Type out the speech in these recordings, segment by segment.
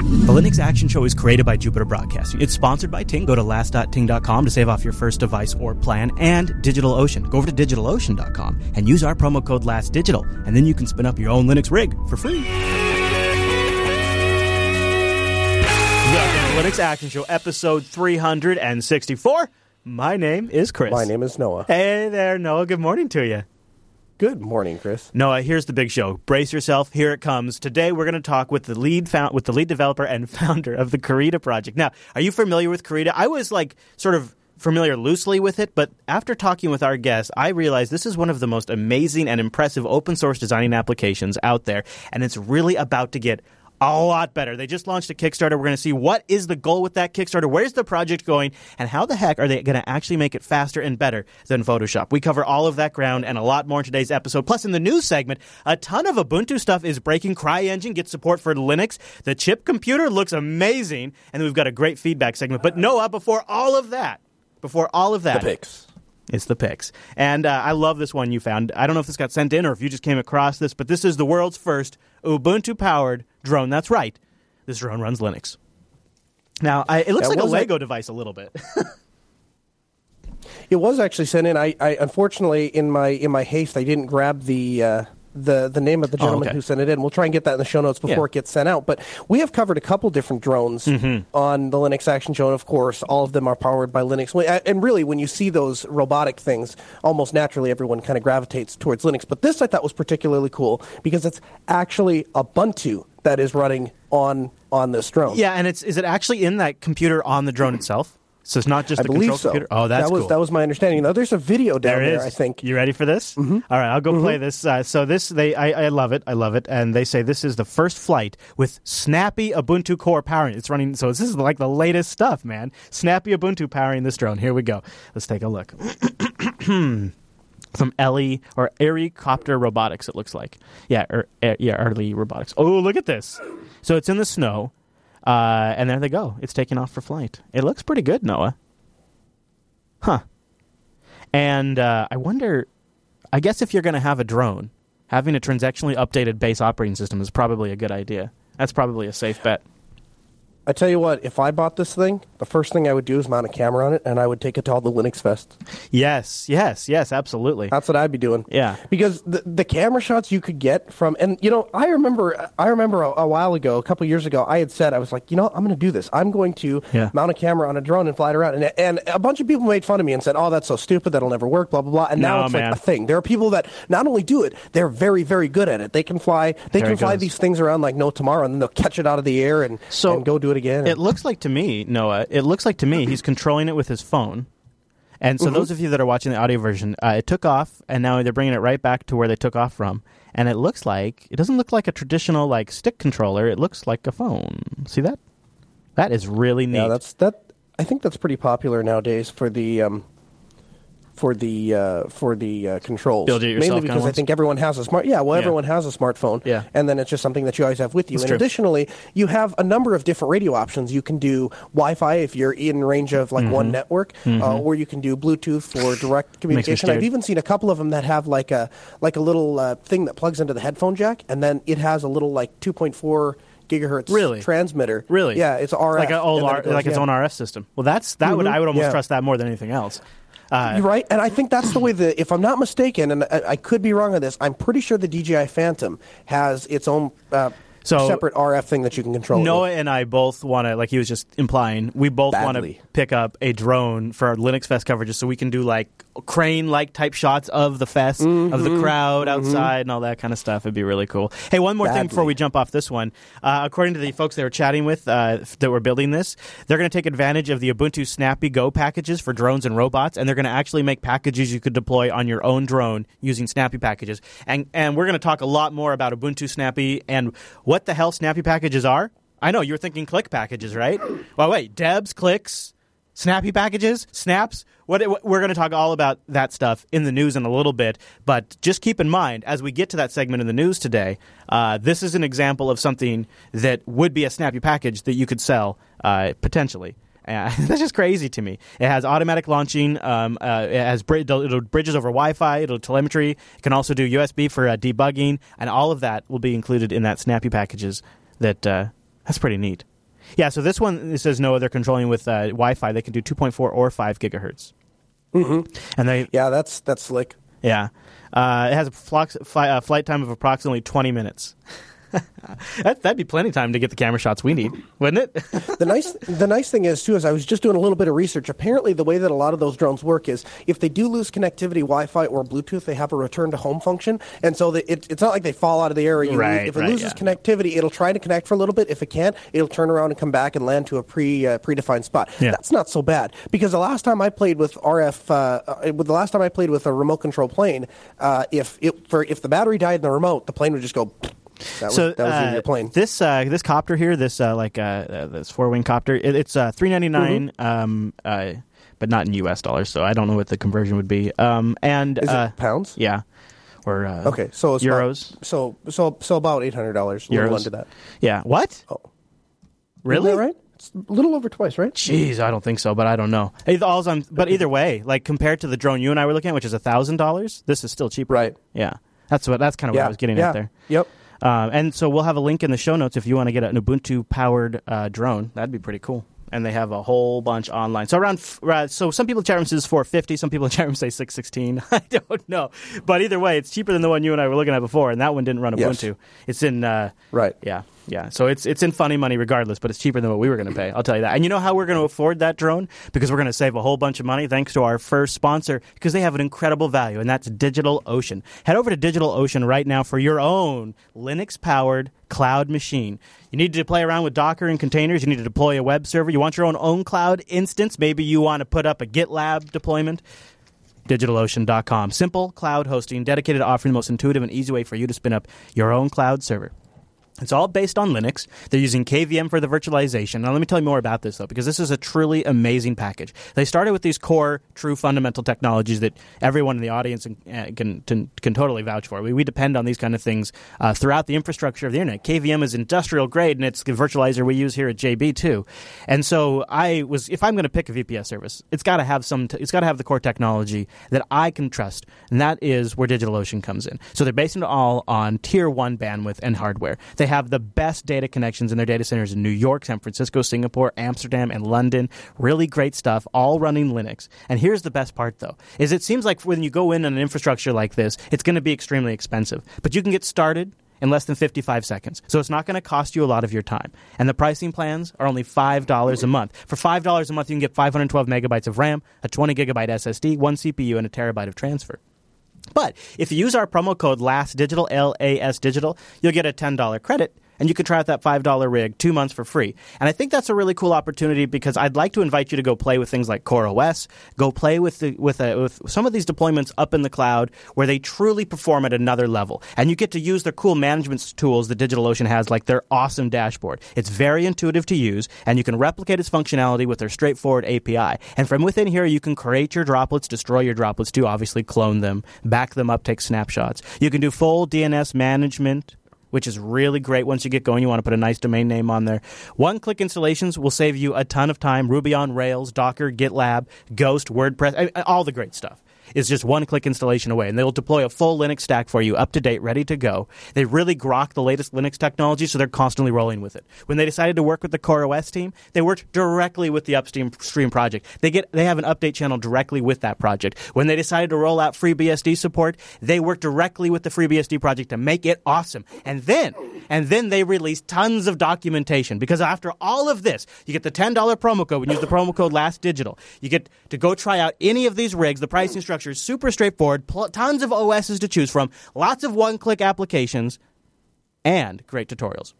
The Linux Action Show is created by Jupiter Broadcasting. It's sponsored by Ting. Go to last.ting.com to save off your first device or plan, and DigitalOcean. Go over to digitalocean.com and use our promo code LASTDigital, and then you can spin up your own Linux rig for free. Welcome to the Linux Action Show, episode 364. My name is Chris. My name is Noah. Hey there, Noah. Good morning to you. Good morning, Chris. Noah, here's the big show. Brace yourself. Here it comes. Today we're going to talk with the lead with the lead developer and founder of the Krita project. Now, are you familiar with Krita? I was like sort of familiar loosely with it, but after talking with our guests, I realized this is one of the most amazing and impressive open source designing applications out there, and it's really about to get a lot better. They just launched a Kickstarter. We're going to see what is the goal with that Kickstarter, where's the project going, and how the heck are they going to actually make it faster and better than Photoshop. We cover all of that ground and a lot more in today's episode. Plus, in the news segment, a ton of Ubuntu stuff is breaking. CryEngine gets support for Linux. The chip computer looks amazing, and we've got a great feedback segment. But Noah, before all of that, before all of that, The picks. It's the picks. And uh, I love this one you found. I don't know if this got sent in or if you just came across this, but this is the world's first Ubuntu powered drone. That's right. This drone runs Linux. Now, I, it looks Now, like a that- Lego device a little bit. It was actually sent in. I, I unfortunately in my in my haste I didn't grab the uh, the the name of the Oh, gentleman okay. who sent it in. We'll try and get that in the show notes before Yeah. it gets sent out. But we have covered a couple different drones Mm-hmm. on the Linux Action Show, and of course, all of them are powered by Linux. And really, when you see those robotic things, almost naturally everyone kind of gravitates towards Linux. But this I thought was particularly cool because it's actually Ubuntu that is running on on this drone. yeah, and it's is it actually in that computer on the drone itself? So it's not just I the believe control so. computer. Oh, that's that was cool. that was my understanding. Now there's a video down There there. is. I think. You ready for this? Mm-hmm. All right, I'll go play this. Uh, so this, they, I, I love it. I love it. And they say this is the first flight with Snappy Ubuntu Core powering. It's running. So this is like the latest stuff, man. Snappy Ubuntu powering this drone. Here we go. Let's take a look. From Ellie or Airy Copter Robotics, it looks like. Yeah, or, uh, yeah, Erle Robotics. Oh, look at this. So it's in the snow, uh, and there they go. It's taking off for flight. It looks pretty good, Noah. Huh. And uh, I wonder, I guess if you're going to have a drone, having a transactionally updated base operating system is probably a good idea. That's probably a safe bet. I tell you what, if I bought this thing, the first thing I would do is mount a camera on it, and I would take it to all the Linux fests. Yes, yes, yes, absolutely. That's what I'd be doing. Yeah. because the the camera shots you could get from, and you know, I remember, I remember a, a while ago, a couple years ago, I had said I was like, you know, I'm going to do this. I'm going to Yeah. mount a camera on a drone and fly it around, and and a bunch of people made fun of me and said, oh, that's so stupid, that'll never work, blah blah blah. And now No, it's man. like a thing. There are people that not only do it, they're very very good at it. They can fly, they There can fly goes. these things around like no tomorrow, and then they'll catch it out of the air and So, and go do it again. It looks like to me, Noah, it looks like to me he's controlling it with his phone. And so, Mm-hmm. those of you that are watching the audio version, uh, it took off, and now they're bringing it right back to where they took off from. And it looks like it doesn't look like a traditional like stick controller. It looks like a phone. See that? That is really neat. Yeah, that's that. I think that's pretty popular nowadays for the um, for the uh, for the uh, controls. Build it yourself Mainly because I think everyone has a smart. Yeah, well, Yeah. everyone has a smartphone. Yeah. and then it's just something that you always have with you. That's and true. additionally, you have a number of different radio options. You can do Wi-Fi if you're in range of like Mm-hmm. one network, uh, or you can do Bluetooth for direct communication. I've even seen a couple of them that have like a like a little uh, thing that plugs into the headphone jack, and then it has a little like 2.4 gigahertz Really? transmitter. Really? Yeah, it's RF. like an old and then R, it goes- like its own RF system. Well, that's that would Mhm. I would almost Yeah. trust that more than anything else. Uh, right, and I think that's the way the. If I'm not mistaken, and I, I could be wrong on this, I'm pretty sure the DJI Phantom has its own uh, So- separate RF thing that you can control. Noah and I both want to, like he was just implying, we both want to pick up a drone for our Linux Fest coverages so we can do like crane like type shots of the fest, of Mm-hmm. the crowd outside, and all that kind of stuff. It'd be really cool. Hey, one more thing before we jump off this one. Uh, according to the folks they were chatting with uh, that were building this, they're going to take advantage of the Ubuntu Snappy Go packages for drones and robots, and they're going to actually make packages you could deploy on your own drone using Snappy packages. And and we're going to talk a lot more about Ubuntu Snappy and what the hell Snappy packages are. I know you're thinking click packages, right? Well, wait, Debs, clicks, Snappy packages, snaps. What, we're going to talk all about that stuff in the news in a little bit, but just keep in mind as we get to that segment in the news today, uh, this is an example of something that would be a Snappy package that you could sell uh, potentially. Uh, that's just crazy to me. It has automatic launching. Um, uh, it has bri- it'll bridges over Wi-Fi. It'll telemetry. It can also do USB for uh, debugging, and all of that will be included in that Snappy packages. That uh, that's pretty neat. Yeah, so this one it says no, they're controlling with uh, Wi-Fi. They can do 2.4 or 5 gigahertz. Mm-hmm. And they Yeah, that's that's slick. yeah, uh, it has a flox, fi, uh, flight time of approximately 20 minutes. that, that'd be plenty of time to get the camera shots we need, wouldn't it? the nice the nice thing is too is I was just doing a little bit of research. Apparently, the way that a lot of those drones work is if they do lose connectivity, Wi-Fi or Bluetooth, they have a return to home function, and so the, it, it's not like they fall out of the air. You Right, if it right, loses yeah. connectivity, it'll try to connect for a little bit. If it can't, it'll turn around and come back and land to a pre uh, predefined spot. Yeah. That's not so bad because the last time I played with RF, uh, uh, with the last time I played with a remote control plane, uh, if it for if the battery died in the remote, the plane would just go. That was, so that was uh, your plane. This uh, this copter here, this uh, like uh, this four wing copter, it, it's uh, three Mm-hmm. um, uh, but not in U.S. dollars. So I don't know what the conversion would be. Um, and Is it pounds? yeah, or uh, Okay, so it's about- euros. so so so about eight hundred dollars. Euros. under that. Yeah, what? Oh. Really? Right? It's a little over twice, right? Jeez, I don't think so, but I don't know. All's I'm, but either way, like compared to the drone you and I were looking at, which is thousand dollars, this is still cheaper. Right. Yeah, that's what that's kind of what yeah. I was getting yeah. at there. Yep. Um, and so we'll have a link in the show notes if you want to get an Ubuntu powered uh, drone. That'd be pretty cool. And they have a whole bunch online. So around, f- uh, so some people in chat room says four fifty. Some people in chat room say six sixteen. I don't know, but either way, it's cheaper than the one you and I were looking at before, and that one didn't run Yes. Ubuntu. It's in uh, Right. yeah, yeah. So it's it's in funny money regardless, but it's cheaper than what we were going to pay. I'll tell you that. And you know how we're going to afford that drone? Because we're going to save a whole bunch of money thanks to our first sponsor because they have an incredible value, and that's DigitalOcean. Head over to DigitalOcean right now for your own Linux powered cloud machine. You need to play around with Docker and containers. You need to deploy a web server. You want your own own cloud instance. Maybe you want to put up a GitLab deployment digitalocean.com. Simple cloud hosting dedicated to offering the most intuitive and easy way for you to spin up your own cloud server. It's all based on Linux. They're using KVM for the virtualization. Now, let me tell you more about this, though, because this is a truly amazing package. They started with these core, true fundamental technologies that everyone in the audience uh, can, can, can totally vouch for. We, we depend on these kind of things uh, throughout the infrastructure of the internet. KVM is industrial grade, and it's the virtualizer we use here at JB, too. And so I was, if I'm going to pick a VPS service, it's got to have some, t- it's got to have the core technology that I can trust, and that is where DigitalOcean comes in. So they're based it all on tier one bandwidth and hardware. They have the best data connections in their data centers in New York, San Francisco, Singapore, Amsterdam, and London. Really great stuff, all running Linux. And here's the best part, though, is it seems like when you go in on an infrastructure like this, it's going to be extremely expensive, but you can get started in less than 55 seconds. So it's not going to cost you a lot of your time. And the pricing plans are only $5 a month. For $5 a month, you can get 512 megabytes of RAM, a 20 gigabyte SSD, one CPU, and a terabyte of transfer. But if you use our promo code LAST Digital, L A S Digital, you'll get a $10 credit and you can try out that $5 rig two months for free. And I think that's a really cool opportunity because I'd like to invite you to go play with things like Core OS, go play with, the, with, a, with some of these deployments up in the cloud where they truly perform at another level. And you get to use their cool management tools that DigitalOcean has, like their awesome dashboard. It's very intuitive to use, and you can replicate its functionality with their straightforward API. And from within here, you can create your droplets, destroy your droplets too, obviously clone them, back them up, take snapshots. You can do full DNS management which is really great once you get going. You want to put a nice domain name on there. One click installations will save you a ton of time. Ruby on Rails, Docker, GitLab, Ghost, WordPress, all the great stuff. Is just one click installation away, and they'll deploy a full Linux stack for you, up to date, ready to go. They really grok the latest Linux technology, so they're constantly rolling with it. When they decided to work with the Core OS team, they worked directly with the upstream stream project. They get they have an update channel directly with that project. When they decided to roll out FreeBSD support, they worked directly with the FreeBSD project to make it awesome. And then and then they released tons of documentation because after all of this, you get the $10 promo code you use the promo code last digital. You get to go try out any of these rigs. The pricing is super straightforward, pl- tons of OSs to choose from, lots of one-click applications and great tutorials.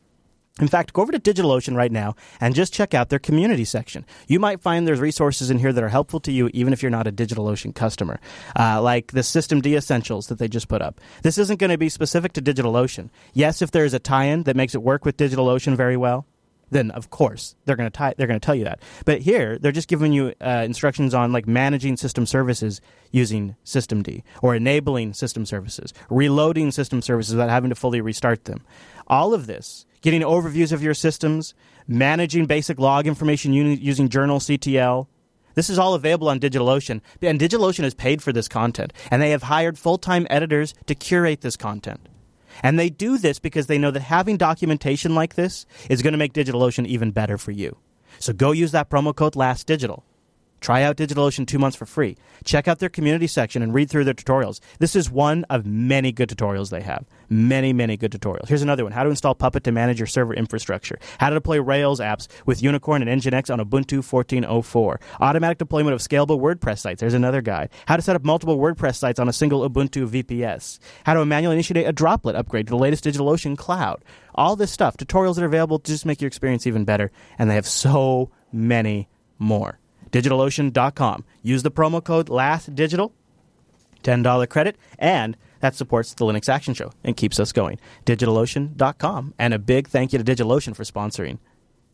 In fact, go over to DigitalOcean right now and just check out their community section. You might find there's resources in here that are helpful to you even if you're not a DigitalOcean customer, uh, like the systemd Essentials that they just put up. This isn't going to be specific to DigitalOcean. Yes, if there's a tie-in that makes it work with DigitalOcean very well, then of course they're going to tie, they're going to tell you that. But here they're just giving you uh, instructions on like managing system services using systemd or enabling system services, reloading system services without having to fully restart them. All of this, getting overviews of your systems, managing basic log information using journalctl. This is all available on DigitalOcean, and DigitalOcean has paid for this content, and they have hired full-time editors to curate this content. And they do this because they know that having documentation like this is going to make DigitalOcean even better for you. So go use that promo code LASTDigital. Try out DigitalOcean two months for free. Check out their community section and read through their tutorials. This is one of many good tutorials they have. Many, many good tutorials. Here's another one How to install Puppet to manage your server infrastructure. How to deploy Rails apps with Unicorn and Nginx on Ubuntu 14.04. Automatic deployment of scalable WordPress sites. There's another guide. How to set up multiple WordPress sites on a single Ubuntu VPS. How to manually initiate a droplet upgrade to the latest DigitalOcean cloud. All this stuff. Tutorials that are available to just make your experience even better. And they have so many more digitalocean.com. Use the promo code LASTDigital, $10 credit, and that supports the Linux Action Show and keeps us going. DigitalOcean.com. And a big thank you to DigitalOcean for sponsoring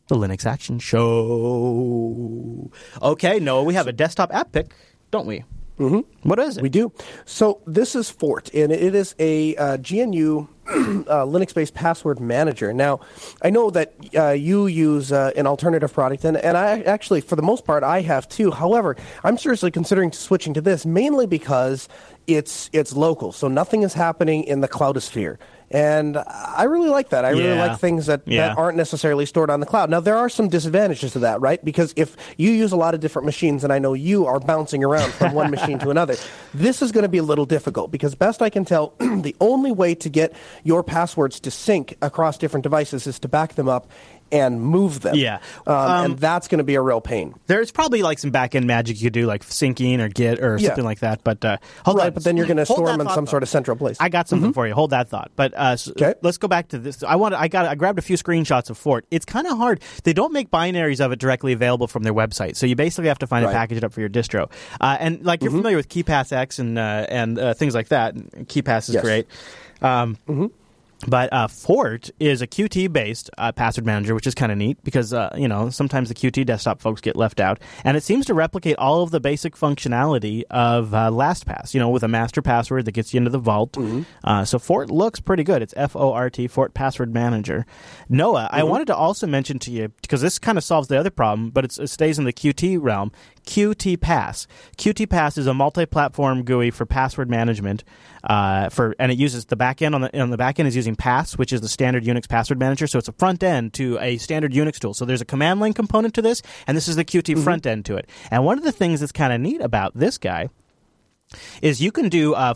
the Linux Action Show. Okay, Noah, we have a desktop app pick, don't we? Mm-hmm. What is it? We do. So this is Fort, and it is a uh, GNU uh, Linux-based password manager. Now, I know that uh, you use uh, an alternative product, and, and I actually, for the most part, I have too. However, I'm seriously considering switching to this mainly because it's it's local, so nothing is happening in the cloudosphere. And I really like that. I really Yeah. like things that, Yeah. that aren't necessarily stored on the cloud. Now, there are some disadvantages to that, right? Because if you use a lot of different machines, and I know you are bouncing around from one machine to another, this is going to be a little difficult because, best I can tell, the only way to get your passwords to sync across different devices is to back them up and move them. Yeah. Um, Um, and that's going to be a real pain. There's probably like some back end magic you could do, like syncing or Git or Yeah. something like that. But uh, hold Right, on. but then you're going to store them in some though. sort of central place. I got something for you. Hold that thought. But uh, Okay. let's go back to this. I wanted. I got. I grabbed a few screenshots of Fort. It's kind of hard. They don't make binaries of it directly available from their website, so you basically have to find Right. and package it up for your distro. Uh, and like you're familiar with KeePassX and uh, and uh, things like that. KeePass is Yes. great. Um, But uh, Fort is a Qt based uh, password manager, which is kind of neat because uh, you know sometimes the Qt desktop folks get left out, and it seems to replicate all of the basic functionality of uh, LastPass. You know, with a master password that gets you into the vault. Uh, so Fort looks pretty good. It's F O R T Fort Password Manager. Noah, I wanted to also mention to you because this kind of solves the other problem, but it's, it stays in the Qt realm. Qt Pass. Qt Pass is a multi-platform GUI for password management. Uh, for and it uses the backend on the on the backend is using Pass, which is the standard Unix password manager. So it's a front end to a standard Unix tool. So there's a command line component to this, and this is the Qt front end to it. And one of the things that's kind of neat about this guy is you can do uh,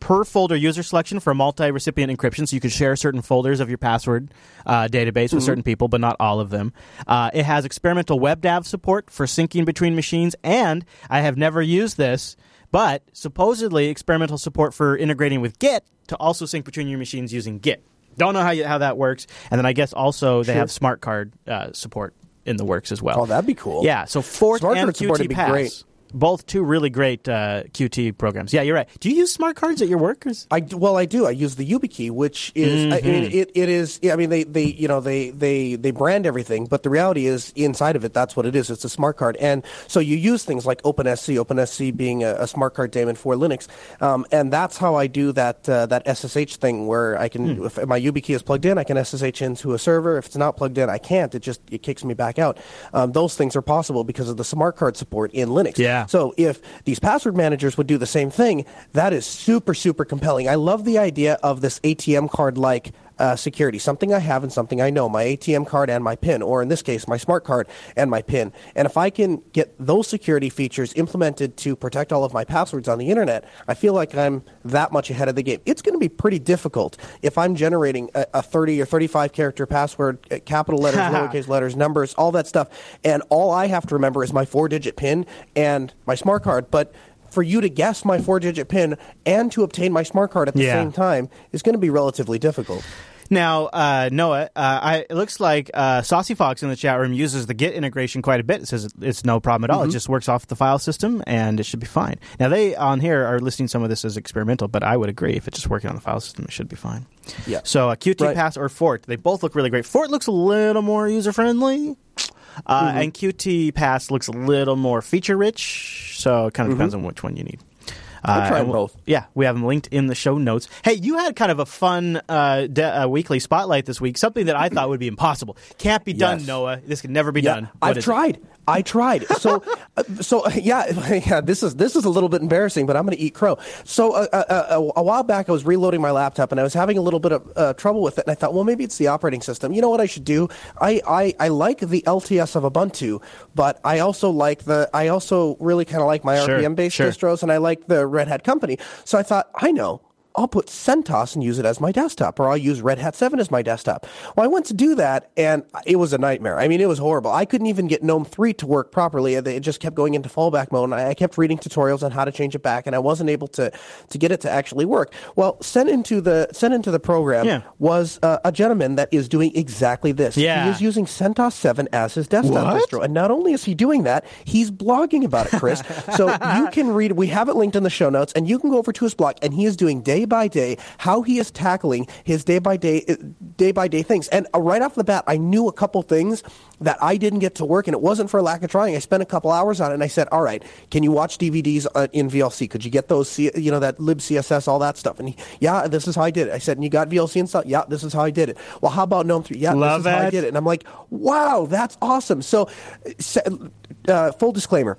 per folder user selection for multi-recipient encryption, so you can share certain folders of your password uh, database with certain people, but not all of them. Uh, it has experimental WebDAV support for syncing between machines, and I have never used this, but supposedly experimental support for integrating with Git to also sync between your machines using Git. Don't know how you, how that works, and then I guess also they Sure. have smart card uh, support in the works as well. Oh, that'd be cool. Yeah, so Fort Smart and card support Qt Pass, great. Both two really great uh, Qt programs. Yeah, you're right. Do you use smart cards at your work? Or is- I well, I do. I use the YubiKey, which is I Mm-hmm. mean, it, it is. yeah, I mean, they, they you know they, they they brand everything, but the reality is inside of it, that's what it is. It's a smart card, and so you use things like OpenSC. OpenSC being a, a smart card daemon for Linux, um, and that's how I do that uh, that SSH thing where I can Hmm. if my YubiKey is plugged in, I can SSH into a server. If it's not plugged in, I can't. It just it kicks me back out. Um, those things are possible because of the smart card support in Linux. Yeah. So if these password managers would do the same thing, that is super, super compelling. I love the idea of this ATM card like uh, security, something I have and something I know, my ATM card and my PIN, or in this case, my smart card and my PIN. And if I can get those security features implemented to protect all of my passwords on the internet, I feel like I'm that much ahead of the game. It's going to be pretty difficult if I'm generating a, a 30 or 35 character password, uh, capital letters, lowercase letters, numbers, all that stuff, and all I have to remember is my four digit PIN and my smart card. But for you to guess my four digit PIN and to obtain my smart card at the Yeah. same time is going to be relatively difficult. Now, uh, Noah, uh, I, it looks like uh, Saucy Fox in the chat room uses the Git integration quite a bit. It says it's no problem at all. It just works off the file system, and it should be fine. Now, they on here are listing some of this as experimental, but I would agree if it's just working on the file system, it should be fine. Yeah. So, uh, Qt Right. Pass or Fort, they both look really great. Fort looks a little more user friendly. Uh, And Qt Pass looks a little more feature rich, so it kind of depends on which one you need. I tried and we'll- both. Yeah, we have them linked in the show notes. Hey, you had kind of a fun uh, de- uh, weekly spotlight this week. Something that I thought would be impossible. Can't be done, Yes. Noah. This can never be Yeah, done. What I've is it? tried. I tried. So, uh, so uh, yeah, yeah. This is this is a little bit embarrassing, but I'm going to eat crow. So, uh, uh, uh, a while back, I was reloading my laptop and I was having a little bit of uh, trouble with it, and I thought, well, maybe it's the operating system. You know what I should do? I I, I like the LTS of Ubuntu, but I also like the I also really kind of like my Sure, RPM based sure. distros, and I like the Red Hat company. So I thought, I know. I'll put CentOS and use it as my desktop, or I'll use Red Hat 7 as my desktop. Well, I went to do that, and it was a nightmare. I mean, it was horrible. I couldn't even get GNOME 3 to work properly. It just kept going into fallback mode, and I I kept reading tutorials on how to change it back, and I wasn't able to, to get it to actually work. Well, sent into the, sent into the program Yeah. was uh, a gentleman that is doing exactly this. Yeah. He is using CentOS 7 as his desktop What? distro. And not only is he doing that, he's blogging about it, Chris. so you can read, we have it linked in the show notes, and you can go over to his blog, and he is doing day by day how he is tackling his day by day, day by day things. And uh, right off the bat, I knew a couple things that I didn't get to work, and it wasn't for lack of trying. I spent a couple hours on it, and I said, all right, can you watch DVDs uh, in VLC? Could you get those, you know, that libcss, all that stuff? And he, yeah, this is how I did it. I said, and you got VLC installed? Yeah, this is how I did it. Well, how about GNOME 3? Yeah, Love this is how I did it. And I'm like, wow, that's awesome. So, uh, full disclaimer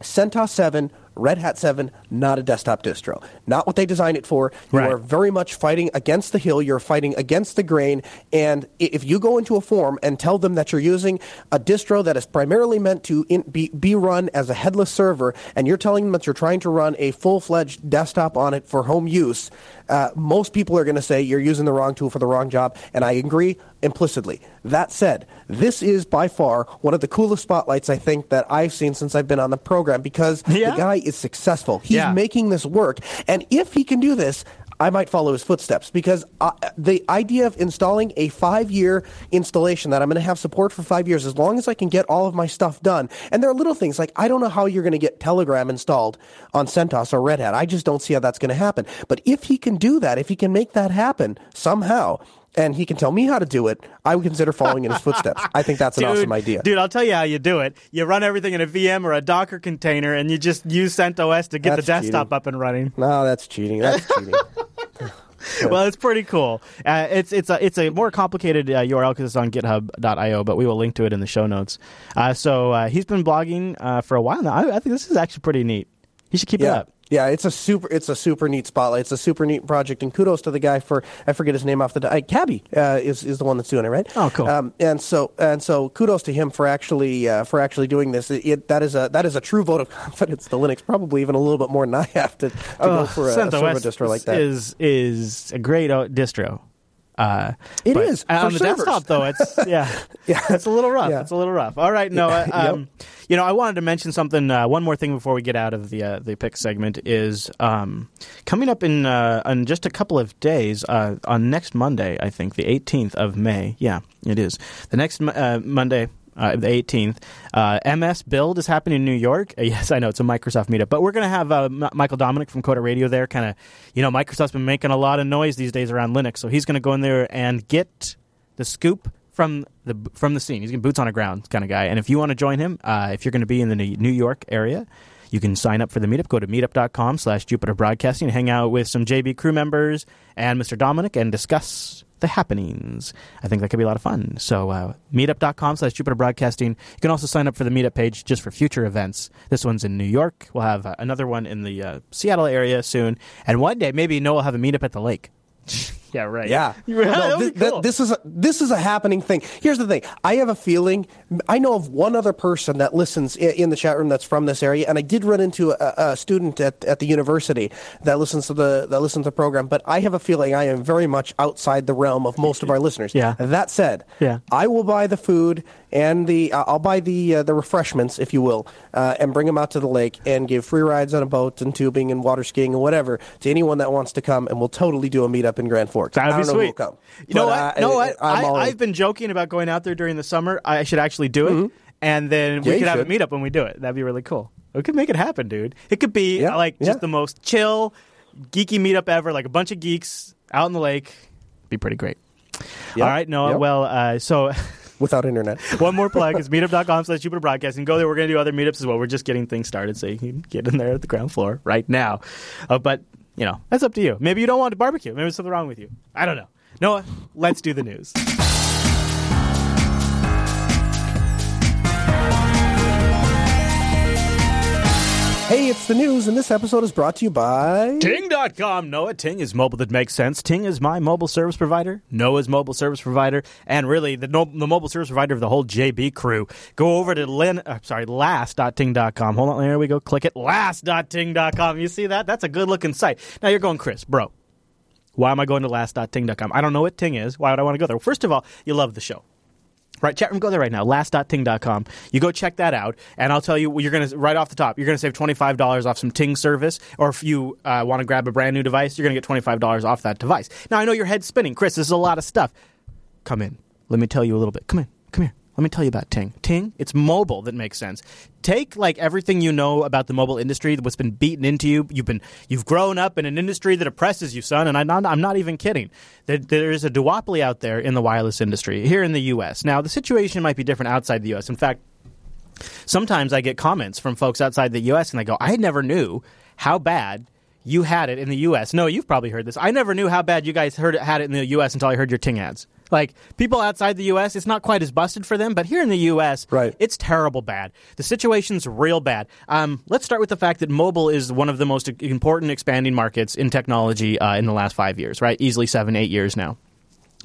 CentOS 7, Red Hat 7, not a desktop distro. Not what they designed it for. You Right. are very much fighting against the hill. You're fighting against the grain. And if you go into a forum and tell them that you're using a distro that is primarily meant to in, be, be run as a headless server, and you're telling them that you're trying to run a full fledged desktop on it for home use, uh, most people are going to say you're using the wrong tool for the wrong job. And I agree implicitly. That said, this is by far one of the coolest spotlights I think that I've seen since I've been on the program because Yeah. the guy is successful. He's Yeah. making this work. And if he can do this, I might follow his footsteps because uh, the idea of installing a five year installation that I'm going to have support for five years, as long as I can get all of my stuff done. And there are little things like I don't know how you're going to get Telegram installed on CentOS or Red Hat. I just don't see how that's going to happen. But if he can do that, if he can make that happen somehow, and he can tell me how to do it, I would consider following in his footsteps. I think that's an Dude, awesome idea. Dude, I'll tell you how you do it. You run everything in a VM or a Docker container, and you just use CentOS to get That's the desktop cheating. up and running. No, that's cheating. That's cheating. well, it's pretty cool. Uh, it's it's a it's a more complicated uh, URL because it's on GitHub.io, but we will link to it in the show notes. Uh, so uh, he's been blogging uh, for a while now. I, I think this is actually pretty neat. He should keep it up. Yeah, it's a super, it's a super neat spotlight. It's a super neat project, and kudos to the guy for I forget his name off the uh, Cabby uh, is is the one that's doing it, right? Oh, cool. Um, and so and so kudos to him for actually uh, for actually doing this. It, it, that is a that is a true vote of confidence to Linux, probably even a little bit more than I have to, to go for a, a server distro like that. is is a great uh, distro. Uh, It is, on the servers. desktop though. It's yeah, Yeah. it's a little rough. Yeah. It's a little rough. All right, Noah. Yep. Um, You know, I wanted to mention something. Uh, one more thing before we get out of the uh, the pick segment is um, coming up in uh, in just a couple of days uh, on next Monday. I think the 18th of May. Yeah, it is the next uh, Monday. Uh, the 18th. Uh, MS Build is happening in New York. Uh, yes, I know it's a Microsoft meetup, but we're going to have uh, M- Michael Dominick from Coder Radio there. Kind of, you know, Microsoft's been making a lot of noise these days around Linux, so he's going to go in there and get the scoop from the from the scene. He's a boots on the ground kind of guy. And if you want to join him, uh, if you're going to be in the New York area, you can sign up for the meetup. Go to meetup.com slash Jupiter Broadcasting and hang out with some JB crew members and Mr. Dominick and discuss the happenings. I think that could be a lot of fun. So uh, meetup.com slash Jupiter Broadcasting. You can also sign up for the meetup page just for future events. This one's in New York. We'll have uh, another one in the uh, Seattle area soon. And one day, maybe Noah will have a meetup at the lake. yeah, right. Yeah. No, be this is a, this is a happening thing. Here's the thing. I have a feeling. I know of one other person that listens in, in the chat room that's from this area, and I did run into a, a student at, at the university that listens to the that listens to the program. But I have a feeling I am very much outside the realm of most of our listeners. Yeah. That said, Yeah. I will buy the food and the uh, I'll buy the uh, the refreshments, if you will, uh, and bring them out to the lake and give free rides on a boat and tubing and water skiing and whatever to anyone that wants to come, and we'll totally do a meetup in Grand Forks. That'd I be know sweet. come. You know But, what? uh, know what? I'm all I, in. I've been joking about going out there during the summer. I should actually do it, and then we Mm-hmm. Yeah, could have should. a meetup when we do it. That'd be really cool. We could make it happen, dude. It could be Yeah, like just yeah. the most chill, geeky meetup ever. Like a bunch of geeks out in the lake. Be pretty great. Yep, All right, Noah. yep. Well, uh, so without internet. One more plug is meetup.com slash Jupiter Broadcasting. Go there. We're going to do other meetups as well. We're just getting things started, so you can get in there at the ground floor right now. Uh, but, you know, that's up to you. Maybe you don't want to barbecue. Maybe there's something wrong with you. I don't know. Noah, let's do the news. Hey, it's the news, and this episode is brought to you by Ting.com. Noah Ting is mobile that makes sense. Ting is my mobile service provider. Noah's mobile service provider, and really the, no, the mobile service provider of the whole JB crew. Go over to lin, uh, sorry, last.ting.com. Hold on, there we go. Click it. Last.ting.com. You see that? That's a good looking site. Now you're going, Chris, bro. Why am I going to last.ting.com? I don't know what Ting is. Why would I want to go there? Well, first of all, you love the show. Right, chat room, go there right now, last.ting.com. You go check that out, and I'll tell you, you're going to, right off the top, you're going to save $25 off some Ting service, or if you uh, want to grab a brand new device, you're going to get $25 off that device. Now, I know your head's spinning. Chris, this is a lot of stuff. Come in. Let me tell you a little bit. Come in. Come here. Let me tell you about Ting. Ting, it's mobile that makes sense. Take like everything you know about the mobile industry, what's been beaten into you. You've been you've grown up in an industry that oppresses you, son. And I'm not, I'm not even kidding. There, there is a duopoly out there in the wireless industry here in the U.S. Now the situation might be different outside the U.S. In fact, sometimes I get comments from folks outside the U.S. and they go, "I never knew how bad." You had it in the U.S. No, you've probably heard this. I never knew how bad you guys heard it, had it in the U.S. until I heard your Ting ads. Like people outside the U.S., it's not quite as busted for them, but here in the U.S., Right. it's terrible bad. The situation's real bad. Um, let's start with the fact that mobile is one of the most important expanding markets in technology uh, in the last five years, right? Easily seven, eight years now.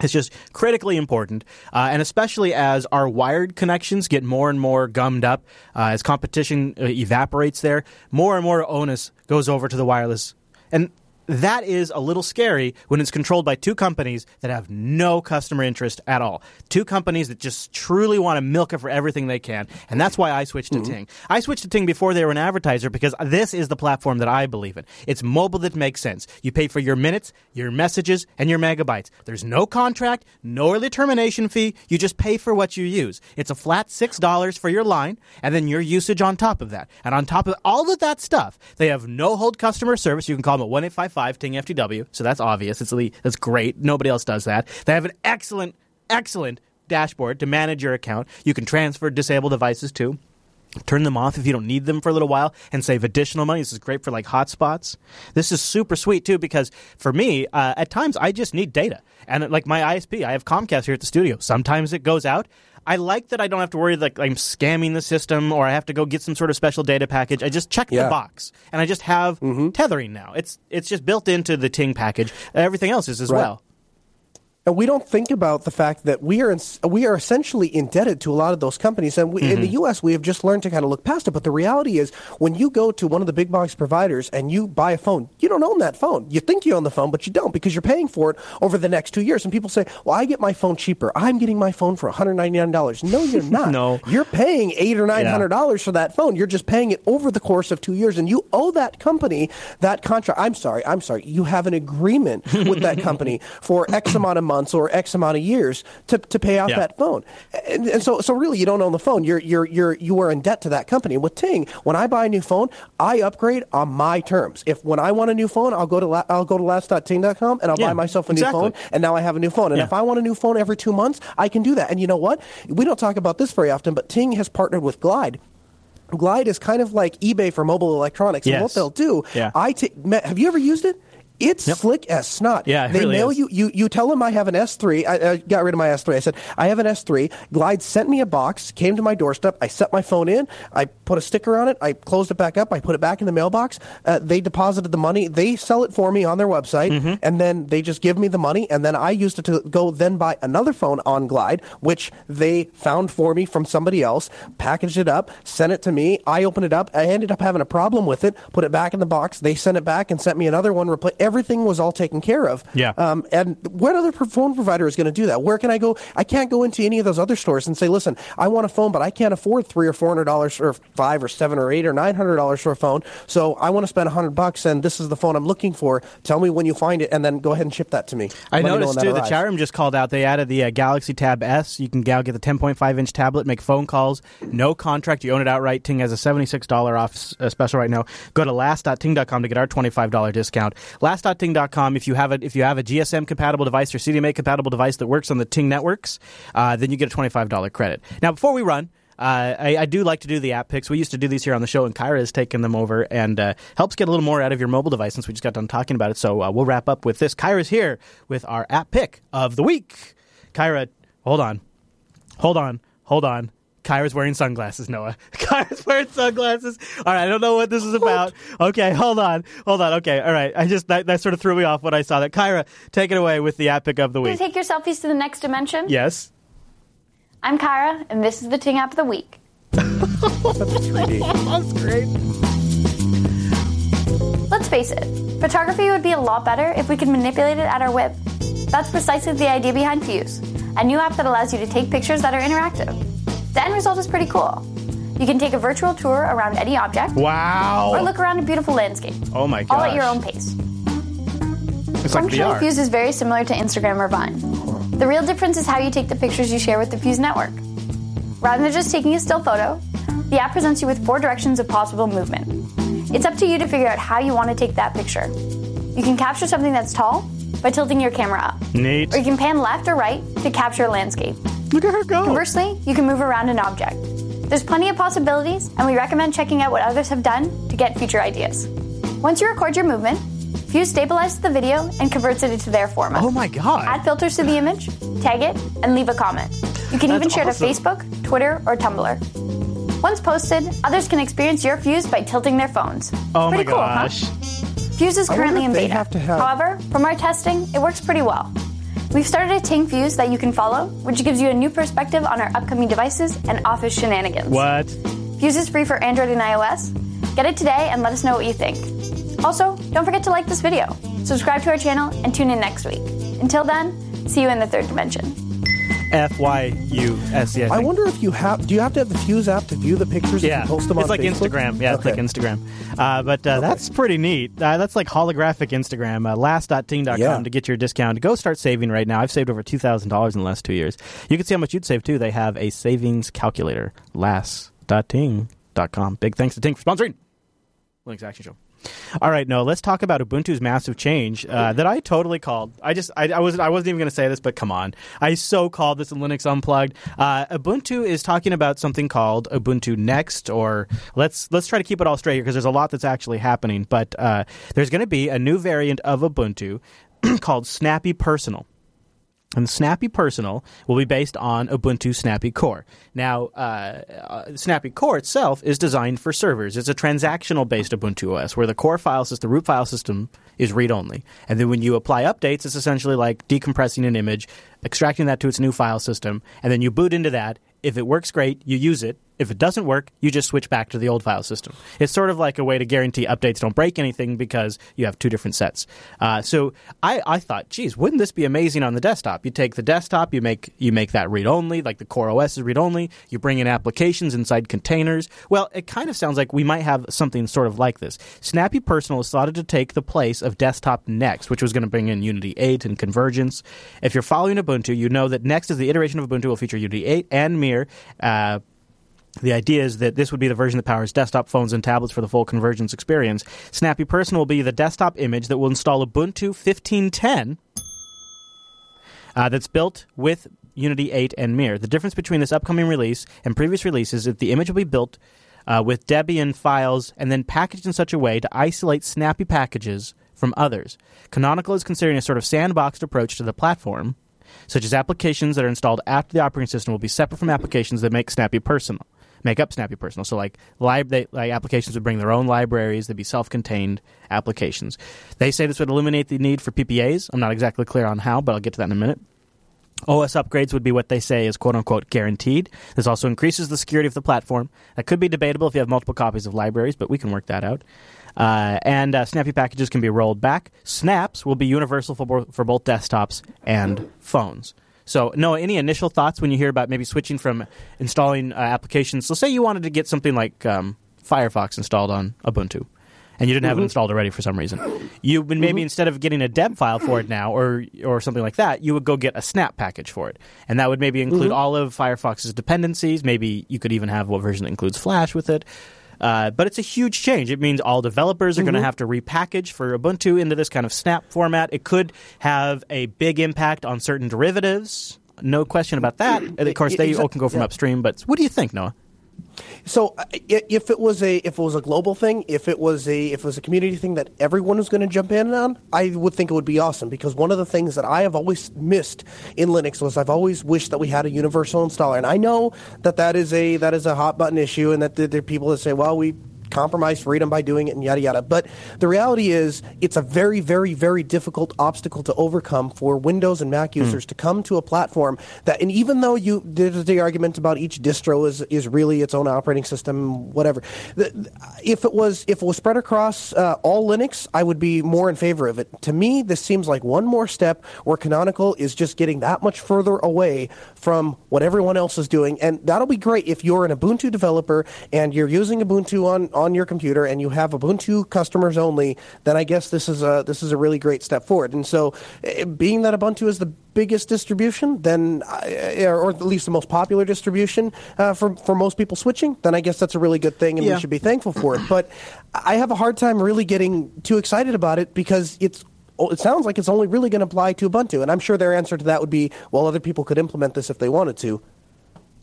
It's just critically important, uh, and especially as our wired connections get more and more gummed up, uh, as competition uh, evaporates there, more and more onus goes over to the wireless. And that is a little scary when it's controlled by two companies that have no customer interest at all. Two companies that just truly want to milk it for everything they can. And that's why I switched to mm-hmm. Ting. I switched to Ting before they were an advertiser because this is the platform that I believe in. It's mobile that makes sense. You pay for your minutes, your messages, and your megabytes. There's no contract, no early termination fee. You just pay for what you use. It's a flat $6 for your line and then your usage on top of that. And on top of all of that stuff, they have no hold customer service. You can call them at 1 855 Ting FTW. So that's obvious. It's really, that's great. Nobody else does that. They have an excellent, excellent dashboard to manage your account. You can transfer disabled devices too. Turn them off if you don't need them for a little while and save additional money. This is great for like hotspots. This is super sweet too because for me, uh, at times I just need data. And like my ISP, I have Comcast here at the studio. Sometimes it goes out. I like that I don't have to worry like I'm scamming the system or I have to go get some sort of special data package. I just check Yeah. the box and I just have mm-hmm. tethering now. It's it's just built into the Ting package. Everything else is as Right. well. And we don't think about the fact that we are in, we are essentially indebted to a lot of those companies, and we, in the mm-hmm. U.S. we have just learned to kind of look past it. But the reality is, when you go to one of the big box providers and you buy a phone, you don't own that phone. You think you own the phone, but you don't because you're paying for it over the next two years. And people say, "Well, I get my phone cheaper. I'm getting my phone for 199 dollars." No, you're not. No. you're paying eight or nine hundred dollars for that phone. You're just paying it over the course of two years, and you owe that company that contract. I'm sorry, I'm sorry. You have an agreement with that company for X amount of months or X amount of years to, to pay off Yeah. that phone. And, and so, so really, you don't own the phone. You're you're you're you are in debt to that company. With Ting, when I buy a new phone, I upgrade on my terms. If when I want a new phone, I'll go to la- I'll go to last.ting.com and I'll Yeah, buy myself a new phone, and now I have a new phone. And Yeah. if I want a new phone every two months, I can do that. And you know what? We don't talk about this very often, but Ting has partnered with Glyde. Glyde is kind of like eBay for mobile electronics. And what they'll do, Yeah. I ta- have you ever used it? It's Yep. slick as snot. Yeah, they really mail is. you, you. You tell them I have an S3. I, I got rid of my S3. I said I have an S3. Glyde sent me a box, came to my doorstep. I set my phone in. I put a sticker on it. I closed it back up. I put it back in the mailbox. Uh, they deposited the money. They sell it for me on their website, Mm-hmm. and then they just give me the money. And then I used it to go then buy another phone on Glyde, which they found for me from somebody else, packaged it up, sent it to me. I opened it up. I ended up having a problem with it. Put it back in the box. They sent it back and sent me another one. Repla- everything was all taken care of. Yeah. Um, and what other phone provider is going to do that? Where can I go? I can't go into any of those other stores and say, listen, I want a phone, but I can't afford three or four hundred dollars or five or seven or eight or nine hundred dollars for a phone. So I want to spend a hundred bucks, and this is the phone I'm looking for. Tell me when you find it, and then go ahead and ship that to me. I Let me know noticed when too. The chat room just called out. They added the uh, Galaxy Tab S. You can now get the 10.5 inch tablet, make phone calls, no contract. You own it outright. Ting has a $76 off uh, special right now. Go to last.ting.com to get our $25 discount. last.ting.com. If you have a if you have a GSM compatible device or CDMA compatible device that works on the Ting networks, uh, then you get a twenty five dollar credit. Now, before we run. Uh, I, I, do like to do the app picks. We used to do these here on the show, and Kyra has taken them over and uh, helps get a little more out of your mobile device since we just got done talking about it. So uh, we'll wrap up with this. Kyra's here with our app pick of the week. Kyra, hold on. Hold on. Hold on. Kyra's wearing sunglasses, Noah. Kyra's wearing sunglasses. All right, I don't know what this is about. Okay, hold on. Hold on. Okay, all right. I just, that, that sort of threw me off when I saw that. Kyra, take it away with the app pick of the You week. take your selfies to the next dimension? Yes. I'm Kyra, and this is the Ting app of the week. That's 3D. That's great. Let's face it, photography would be a lot better if we could manipulate it at our whim. That's precisely the idea behind Fyuse, a new app that allows you to take pictures that are interactive. The end result is pretty cool. You can take a virtual tour around any object, Wow. or look around a beautiful landscape, oh my god. all at your own pace. It's like Functionally, VR. Fyuse is very similar to Instagram or Vine. The real difference is how you take the pictures you share with the Fyuse network. Rather than just taking a still photo, the app presents you with four directions of possible movement. It's up to you to figure out how you want to take that picture. You can capture something that's tall by tilting your camera up, Neat. or you can pan left or right to capture a landscape. Look at her go. Conversely, you can move around an object. There's plenty of possibilities, and we recommend checking out what others have done to get future ideas. Once you record your movement, Fyuse stabilizes the video and converts it into their format. Oh my god. Add filters to the image, tag it, and leave a comment. You can even share awesome. to Facebook, Twitter, or Tumblr. Once posted, others can experience your Fyuse by tilting their phones. oh my Pretty cool, huh? gosh. Fyuse is currently in beta. have to have- However, from our testing, it works pretty well. We've started a Ting Fyuse that you can follow, which gives you a new perspective on our upcoming devices and office shenanigans. What? Fyuse is free for Android and iOS. Get it today and let us know what you think. Also, don't forget to like this video, subscribe to our channel, and tune in next week. Until then, see you in the third dimension. F Y U S E. I wonder if you have. Do you have to have the Fyuse app to view the pictures? Yeah, and post them it's like Facebook? Instagram. Yeah, it's like Instagram. Uh, but uh, that's pretty neat. Uh, that's like holographic Instagram. Uh, last.ting.com Yeah. to get your discount. Go start saving right now. I've saved over $2,000 in the last two years. You can see how much you'd save too. They have a savings calculator. Last.ting.com. Big thanks to Ting for sponsoring Linux Action Show. All right, no, let's talk about Ubuntu's massive change uh, that I totally called. I just, I, I wasn't, I wasn't even going to say this, but come on, I so called this in Linux Unplugged. Uh, Ubuntu is talking about something called Ubuntu Next, or let's let's try to keep it all straight here because there's a lot that's actually happening. But uh, there's going to be a new variant of Ubuntu called Snappy Personal. And Snappy Personal will be based on Ubuntu Snappy Core. Now, uh, uh, Snappy Core itself is designed for servers. It's a transactional based Ubuntu OS where the core file system, the root file system, is read only. And then when you apply updates, it's essentially like decompressing an image, extracting that to its new file system, and then you boot into that. If it works great, you use it. If it doesn't work, you just switch back to the old file system. It's sort of like a way to guarantee updates don't break anything because you have two different sets. Uh, so I, I thought, geez, wouldn't this be amazing on the desktop? You take the desktop, you make you make that read only, like the Core OS is read only. You bring in applications inside containers. Well, it kind of sounds like we might have something sort of like this. Snappy Personal is thought to take the place of Desktop Next, which was going to bring in Unity 8 and convergence. If you're following Ubuntu, you know that Next is the iteration of Ubuntu will feature Unity 8 and Mir. Uh, the idea is that this would be the version that powers desktop phones and tablets for the full convergence experience. Snappy Person will be the desktop image that will install Ubuntu 1510 uh, that's built with Unity 8 and Mir. The difference between this upcoming release and previous releases is that the image will be built uh, with Debian files and then packaged in such a way to isolate snappy packages from others. Canonical is considering a sort of sandboxed approach to the platform, such as applications that are installed after the operating system will be separate from applications that make Snappy personal. Make up Snappy personal. So, like, lib- they, like applications would bring their own libraries. They'd be self-contained applications. They say this would eliminate the need for PPAs. I'm not exactly clear on how, but I'll get to that in a minute. OS upgrades would be what they say is quote unquote guaranteed. This also increases the security of the platform. That could be debatable if you have multiple copies of libraries, but we can work that out. Uh, and uh, Snappy packages can be rolled back. Snaps will be universal for, bo- for both desktops and phones. So, no, any initial thoughts when you hear about maybe switching from installing uh, applications? So, say you wanted to get something like um, Firefox installed on Ubuntu, and you didn't have it installed already for some reason. You would maybe instead of getting a deb file for it now, or or something like that, you would go get a snap package for it, and that would maybe include all of Firefox's dependencies. Maybe you could even have what version that includes Flash with it. Uh, but it's a huge change. It means all developers are going to have to repackage for Ubuntu into this kind of snap format. It could have a big impact on certain derivatives. No question about that. And of course, they all can go from yeah. upstream. But what do you think, Noah? So uh, if it was a if it was a global thing, if it was a if it was a community thing that everyone was going to jump in on, I would think it would be awesome because one of the things that I have always missed in Linux was I've always wished that we had a universal installer, and I know that that is a that is a hot button issue, and that there there are people that say, well, we compromise freedom by doing it and yada yada. But the reality is, it's a very, very, very difficult obstacle to overcome for Windows and Mac users to come to a platform that, and even though you there's the argument about each distro is is really its own operating system, whatever. If it was if it was spread across uh, all Linux, I would be more in favor of it. To me, this seems like one more step where Canonical is just getting that much further away from what everyone else is doing, and that'll be great if you're an Ubuntu developer and you're using Ubuntu on, on your computer and you have Ubuntu customers only. Then I guess this is a this is a really great step forward. And so, eh, being that Ubuntu is the biggest distribution, then or, or at least the most popular distribution uh, for for most people switching, then I guess that's a really good thing, and Yeah. we should be thankful for it. But I have a hard time really getting too excited about it because it's. oh, It sounds like it's only really going to apply to Ubuntu, and I'm sure their answer to that would be, well, other people could implement this if they wanted to.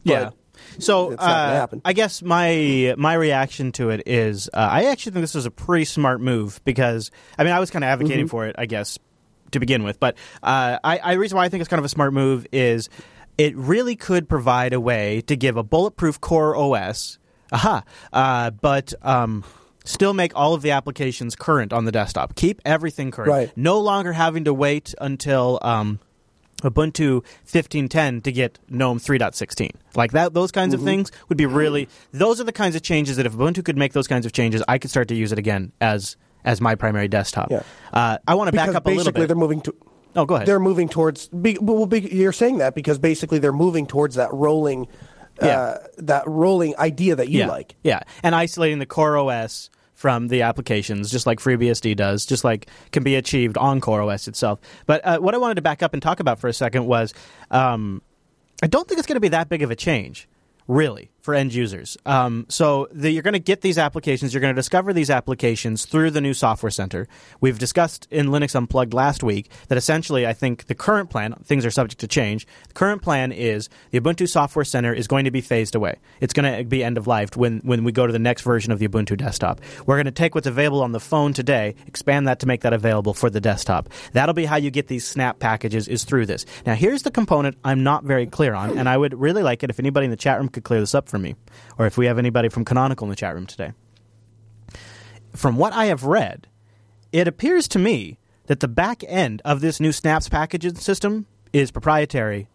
Yeah. So it's not gonna uh. I guess my my reaction to it is uh, I actually think this is a pretty smart move because I mean I was kind of advocating Mm-hmm. for it I guess to begin with, but uh, I, I the reason why I think it's kind of a smart move is it really could provide a way to give a bulletproof core OS, aha, uh, but um, still make all of the applications current on the desktop. Keep everything current. Right. No longer having to wait until. Um, Ubuntu 15.10 to get GNOME 3.16. Like that, those kinds Mm-hmm. of things would be really. Those are the kinds of changes that if Ubuntu could make those kinds of changes, I could start to use it again as as my primary desktop. Yeah. Uh, I want to back up a little bit. basically they're moving to. Oh, go ahead. They're moving towards. Be, well, be, you're saying that because basically they're moving towards that rolling, Yeah. uh, that rolling idea that you yeah. like. Yeah, and isolating the core OS from the applications, just like FreeBSD does, just like can be achieved on core OS itself. But uh, what I wanted to back up and talk about for a second was, um, I don't think it's going to be that big of a change, really, for end users. Um, so the, you're going to get these applications, you're going to discover these applications through the new Software Center. We've discussed in Linux Unplugged last week that essentially, I think the current plan, things are subject to change. The current plan is the Ubuntu Software Center is going to be phased away. It's going to be end of life when, when we go to the next version of the Ubuntu desktop. We're going to take what's available on the phone today, expand that to make that available for the desktop. That'll be how you get these snap packages is through this. Now, here's the component I'm not very clear on, and I would really like it if anybody in the chat room could clear this up for me, or if we have anybody from Canonical in the chat room today. From what I have read, it appears to me that the back end of this new Snaps packaging system is proprietary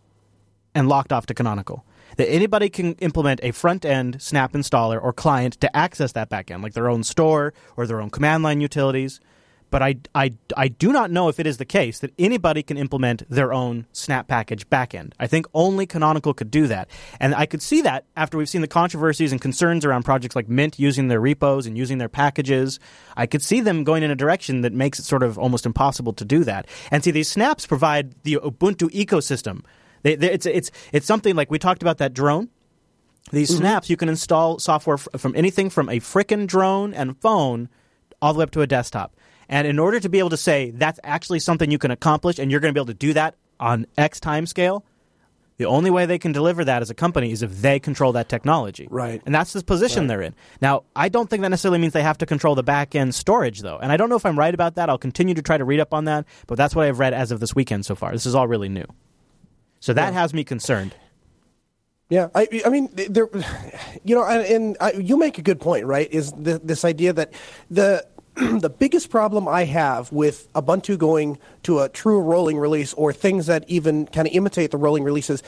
and locked off to Canonical. That anybody can implement a front end Snap installer or client to access that back end, like their own store or their own command line utilities. But I, I, I do not know if it is the case that anybody can implement their own Snap package backend. I think only Canonical could do that. And I could see that after we've seen the controversies and concerns around projects like Mint using their repos and using their packages. I could see them going in a direction that makes it sort of almost impossible to do that. And see, these snaps provide the Ubuntu ecosystem. They, they, it's, it's, it's something like we talked about that drone. These mm-hmm. snaps, you can install software from anything from a frickin' drone and phone all the way up to a desktop. And in order to be able to say that's actually something you can accomplish and you're going to be able to do that on X time scale, the only way they can deliver that as a company is if they control that technology. Right. And that's the position they're in. Now, I don't think that necessarily means they have to control the back end storage, though. And I don't know if I'm right about that. I'll continue to try to read up on that, but that's what I've read as of this weekend so far. This is all really new. So that has me concerned. Yeah, I, I mean, there, you know, and, and I, you make a good point, right? Is the, this idea that the the biggest problem I have with Ubuntu going to a true rolling release or things that even kind of imitate the rolling releases,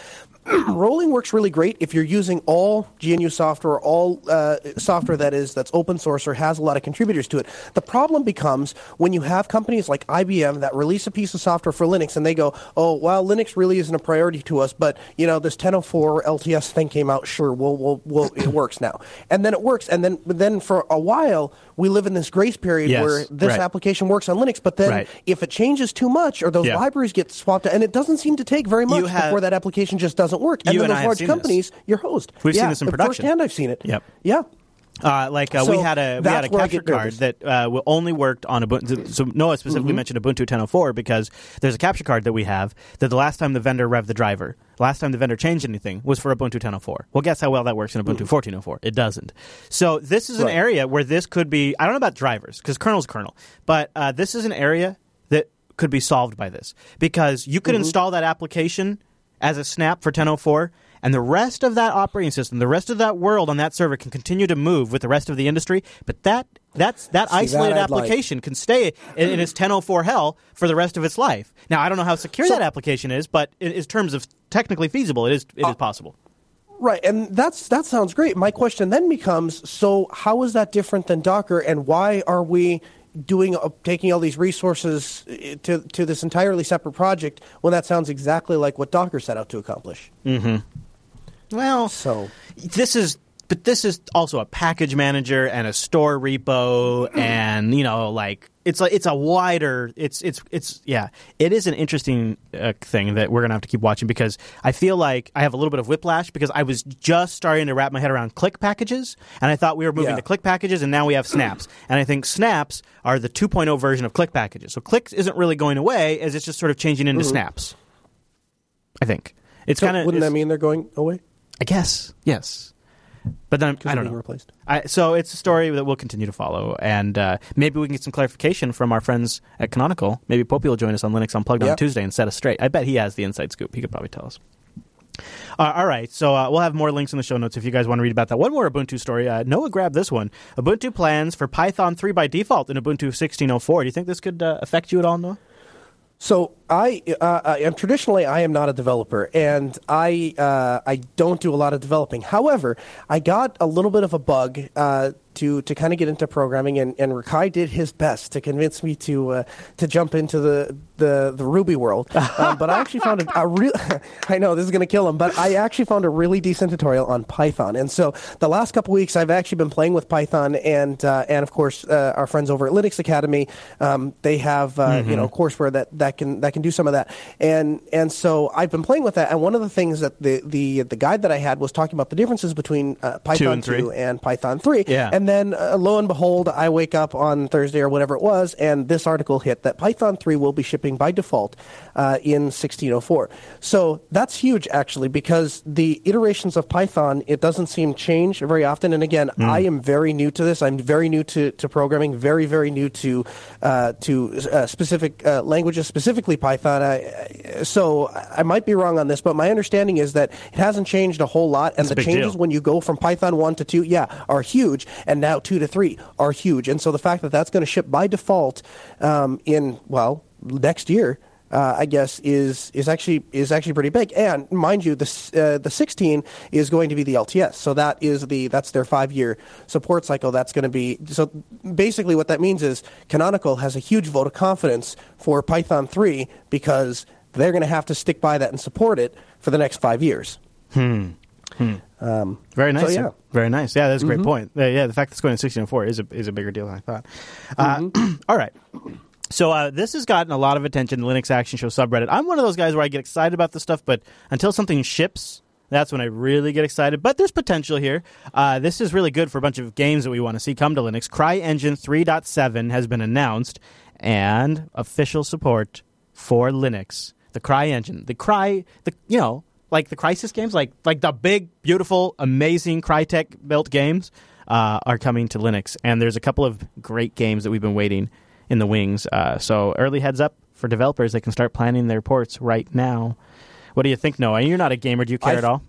rolling works really great if you're using all GNU software, all uh, software that is that's open source or has a lot of contributors to it. The problem becomes when you have companies like IBM that release a piece of software for Linux and they go, "Oh, well, Linux really isn't a priority to us, but you know, this 1004 LTS thing came out. Sure, we'll, we'll, we'll it works now." And then it works, and then but then for a while we live in this grace period Yes, where this right. application works on Linux, but then Right. if it changes too much or those Yeah. libraries get swapped out, and it doesn't seem to take very much have- before that application just doesn't work. And You then and those I large seen this. companies, your host. We've seen yeah, this in production. Firsthand, I've seen it. Yep. Yeah. Uh, like uh, So we had a we had a capture card that uh, only worked on Ubuntu. So Noah specifically Mm-hmm. mentioned Ubuntu 10.04 because there's a capture card that we have that the last time the vendor revved the driver, last time the vendor changed anything was for Ubuntu 10.04. Well, guess how well that works in Ubuntu 14.04? It doesn't. So this is an Mm. Area where this could be. I don't know about drivers because kernel's kernel, but uh, this is an area that could be solved by this because you could Mm-hmm. install that application as a snap for 1004 and the rest of that operating system the rest of that world on that server can continue to move with the rest of the industry but that that's that See, isolated that I'd like. application can stay in, in its 1004 hell for the rest of its life now i don't know how secure So- that application is but in, in terms of technically feasible it is it Uh, is possible Right, and that's that sounds great. My question then becomes: So, how is that different than Docker, and why are we doing uh, taking all these resources uh, to to this entirely separate project when that sounds exactly like what Docker set out to accomplish? well So, this is but this is also a package manager and a store repo and you know like it's like it's a wider it's it's it's yeah. It is an interesting uh, thing that we're gonna have to keep watching because i feel like i have a little bit of whiplash because i was just starting to wrap my head around click packages and i thought we were moving Yeah. to click packages and now we have snaps. And i think snaps are the 2.0 version of click packages. So clicks isn't really going away as it's just sort of changing into snaps i think. It's so kind of wouldn't that mean they're going away? I guess yes, but then I don't know. replaced. I, so it's a story that we'll continue to follow, and uh, maybe we can get some clarification from our friends at Canonical. Maybe Popey will join us on Linux Unplugged Yeah. on Tuesday and set us straight. I bet he has the inside scoop. He could probably tell us. Uh, all right, so uh, we'll have more links in the show notes if you guys want to read about that. One more Ubuntu story. Uh, Noah grabbed this one. Ubuntu plans for Python 3 by default in Ubuntu 16.04. Do you think this could uh, affect you at all, Noah? So I, uh, I am traditionally I am not a developer, and I uh, I don't do a lot of developing. However, I got a little bit of a bug uh, to to kind of get into programming, and, and Rakai did his best to convince me to uh, to jump into the the, the Ruby world. um, but I actually found a, a real I know this is going to kill him, but I actually found a really decent tutorial on Python. And so the last couple weeks, I've actually been playing with Python, and uh, and of course uh, our friends over at Linux Academy, um, they have uh, you know courseware that, that can that can do some of that. And and so I've been playing with that. And one of the things that the the the guide that I had was talking about the differences between uh, Python and three. and Python three. Yeah. And then uh, lo and behold, I wake up on Thursday or whatever it was, and this article hit that Python 3 will be shipping by default uh, in 1604. So that's huge, actually, because the iterations of Python, it doesn't seem change very often. And again, I am very new to this. I'm very new to, to programming, very, very new to uh, to uh, specific uh, languages, specifically Python. I, I- so I might be wrong on this, but my understanding is that it hasn't changed a whole lot, and That's the changes deal. when you go from Python 1 to 2, yeah, are huge, and now 2 to 3 are huge. And so the fact that that's going to ship by default um, in, well, next year. Uh, I guess is is actually is actually pretty big, and mind you, the uh, the 16 is going to be the LTS, so that is the that's their five year support cycle. That's going to be so basically what that means is Canonical has a huge vote of confidence for Python 3 because they're going to have to stick by that and support it for the next five years. Very nice. yeah. Very nice. Yeah, that's a great point. Uh, yeah, the fact that it's going to 1604 is a, is a bigger deal than I thought. Uh, all right. So uh, this has gotten a lot of attention, the Linux Action Show subreddit. I'm one of those guys where I get excited about this stuff, but until something ships, that's when I really get excited. But there's potential here. Uh, this is really good for a bunch of games that we want to see come to Linux. CryEngine 3.7 has been announced, and official support for Linux. The CryEngine, the Cry, the you know, like the Crysis games, like like the big, beautiful, amazing Crytek built games uh, are coming to Linux, and there's a couple of great games that we've been waiting in the wings. Uh, so early heads up for developers; they can start planning their ports right now. What do you think, Noah? You're not a gamer. Do you care I've- at all?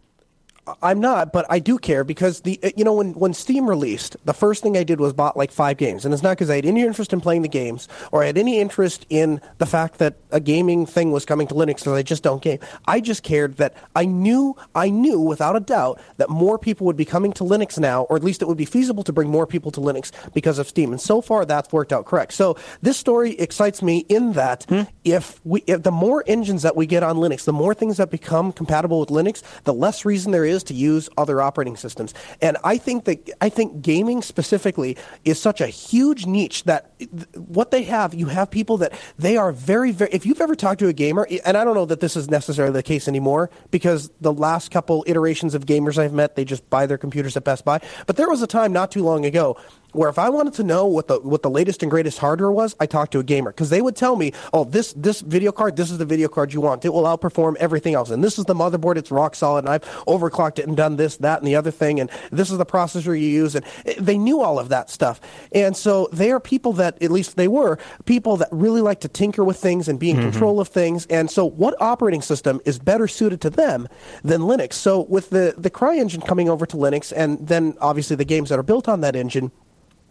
I'm not, but I do care because the uh, you know when when Steam released, the first thing I did was bought like five games, and it's not because I had any interest in playing the games or I had any interest in the fact that a gaming thing was coming to Linux because I just don't game. I just cared that I knew I knew without a doubt that more people would be coming to Linux now, or at least it would be feasible to bring more people to Linux because of Steam, and so far that's worked out correct. So this story excites me in that if we if the more engines that we get on Linux, the more things that become compatible with Linux, the less reason there is is to use other operating systems. And I think that I think gaming specifically is such a huge niche that what they have, you have people that they are very, very. If you've ever talked to a gamer, and I don't know that this is necessarily the case anymore because the last couple iterations of gamers I've met, they just buy their computers at Best Buy. But there was a time not too long ago where if I wanted to know what the what the latest and greatest hardware was, I talked to a gamer because they would tell me, "Oh, this this video card, this is the video card you want. It will outperform everything else, and this is the motherboard. It's rock solid, and I've overclocked it and done this, that, and the other thing, and this is the processor you use." And they knew all of that stuff, and so they are people that, at least they were people that really like to tinker with things and be in mm-hmm. control of things. And so, what operating system is better suited to them than Linux? So, with the the CryEngine coming over to Linux, and then obviously the games that are built on that engine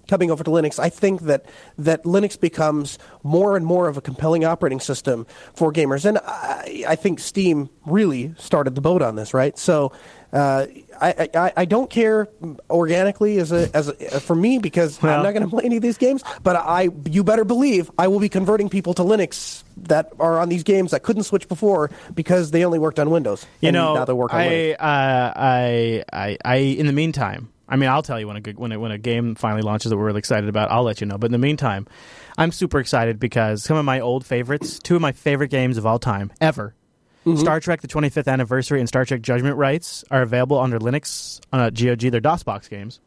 coming over to Linux, I think that that Linux becomes more and more of a compelling operating system for gamers, and I, I think Steam really started the boat on this, right? So. Uh, I, I, I, don't care organically as a as a, for me because well, I'm not going to play any of these games. But I, you better believe, I will be converting people to Linux that are on these games that couldn't switch before because they only worked on Windows. You know, now they work on I, uh, I, I, I, in the meantime, I mean, I'll tell you when a when a, when a game finally launches that we're really excited about. I'll let you know. But in the meantime, I'm super excited because some of my old favorites, two of my favorite games of all time ever, mm-hmm. Star Trek: The 25th Anniversary and Star Trek: Judgment Rites, are available under Linux on a GOG. They're DOSBox games.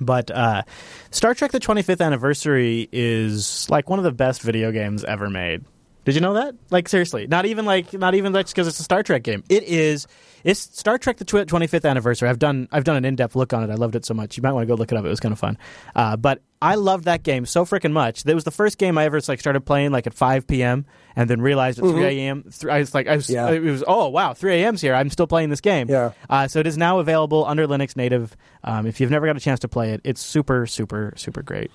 But uh, Star Trek: The 25th Anniversary is like one of the best video games ever made. Did you know that? Like seriously, not even like not even just because it's a Star Trek game. It is. It's Star Trek: The Twenty Fifth Anniversary. I've done I've done an in depth look on it. I loved it so much. You might want to go look it up. It was kind of fun. Uh, but I loved that game so freaking much. That was the first game I ever like started playing like at 5 p.m. and then realized at mm-hmm. 3 a.m. Th- I was like, I was, yeah. it was oh wow, 3 a.m.'s here. I'm still playing this game. Yeah. Uh, so it is now available under Linux native. Um, if you've never got a chance to play it, it's super super super great.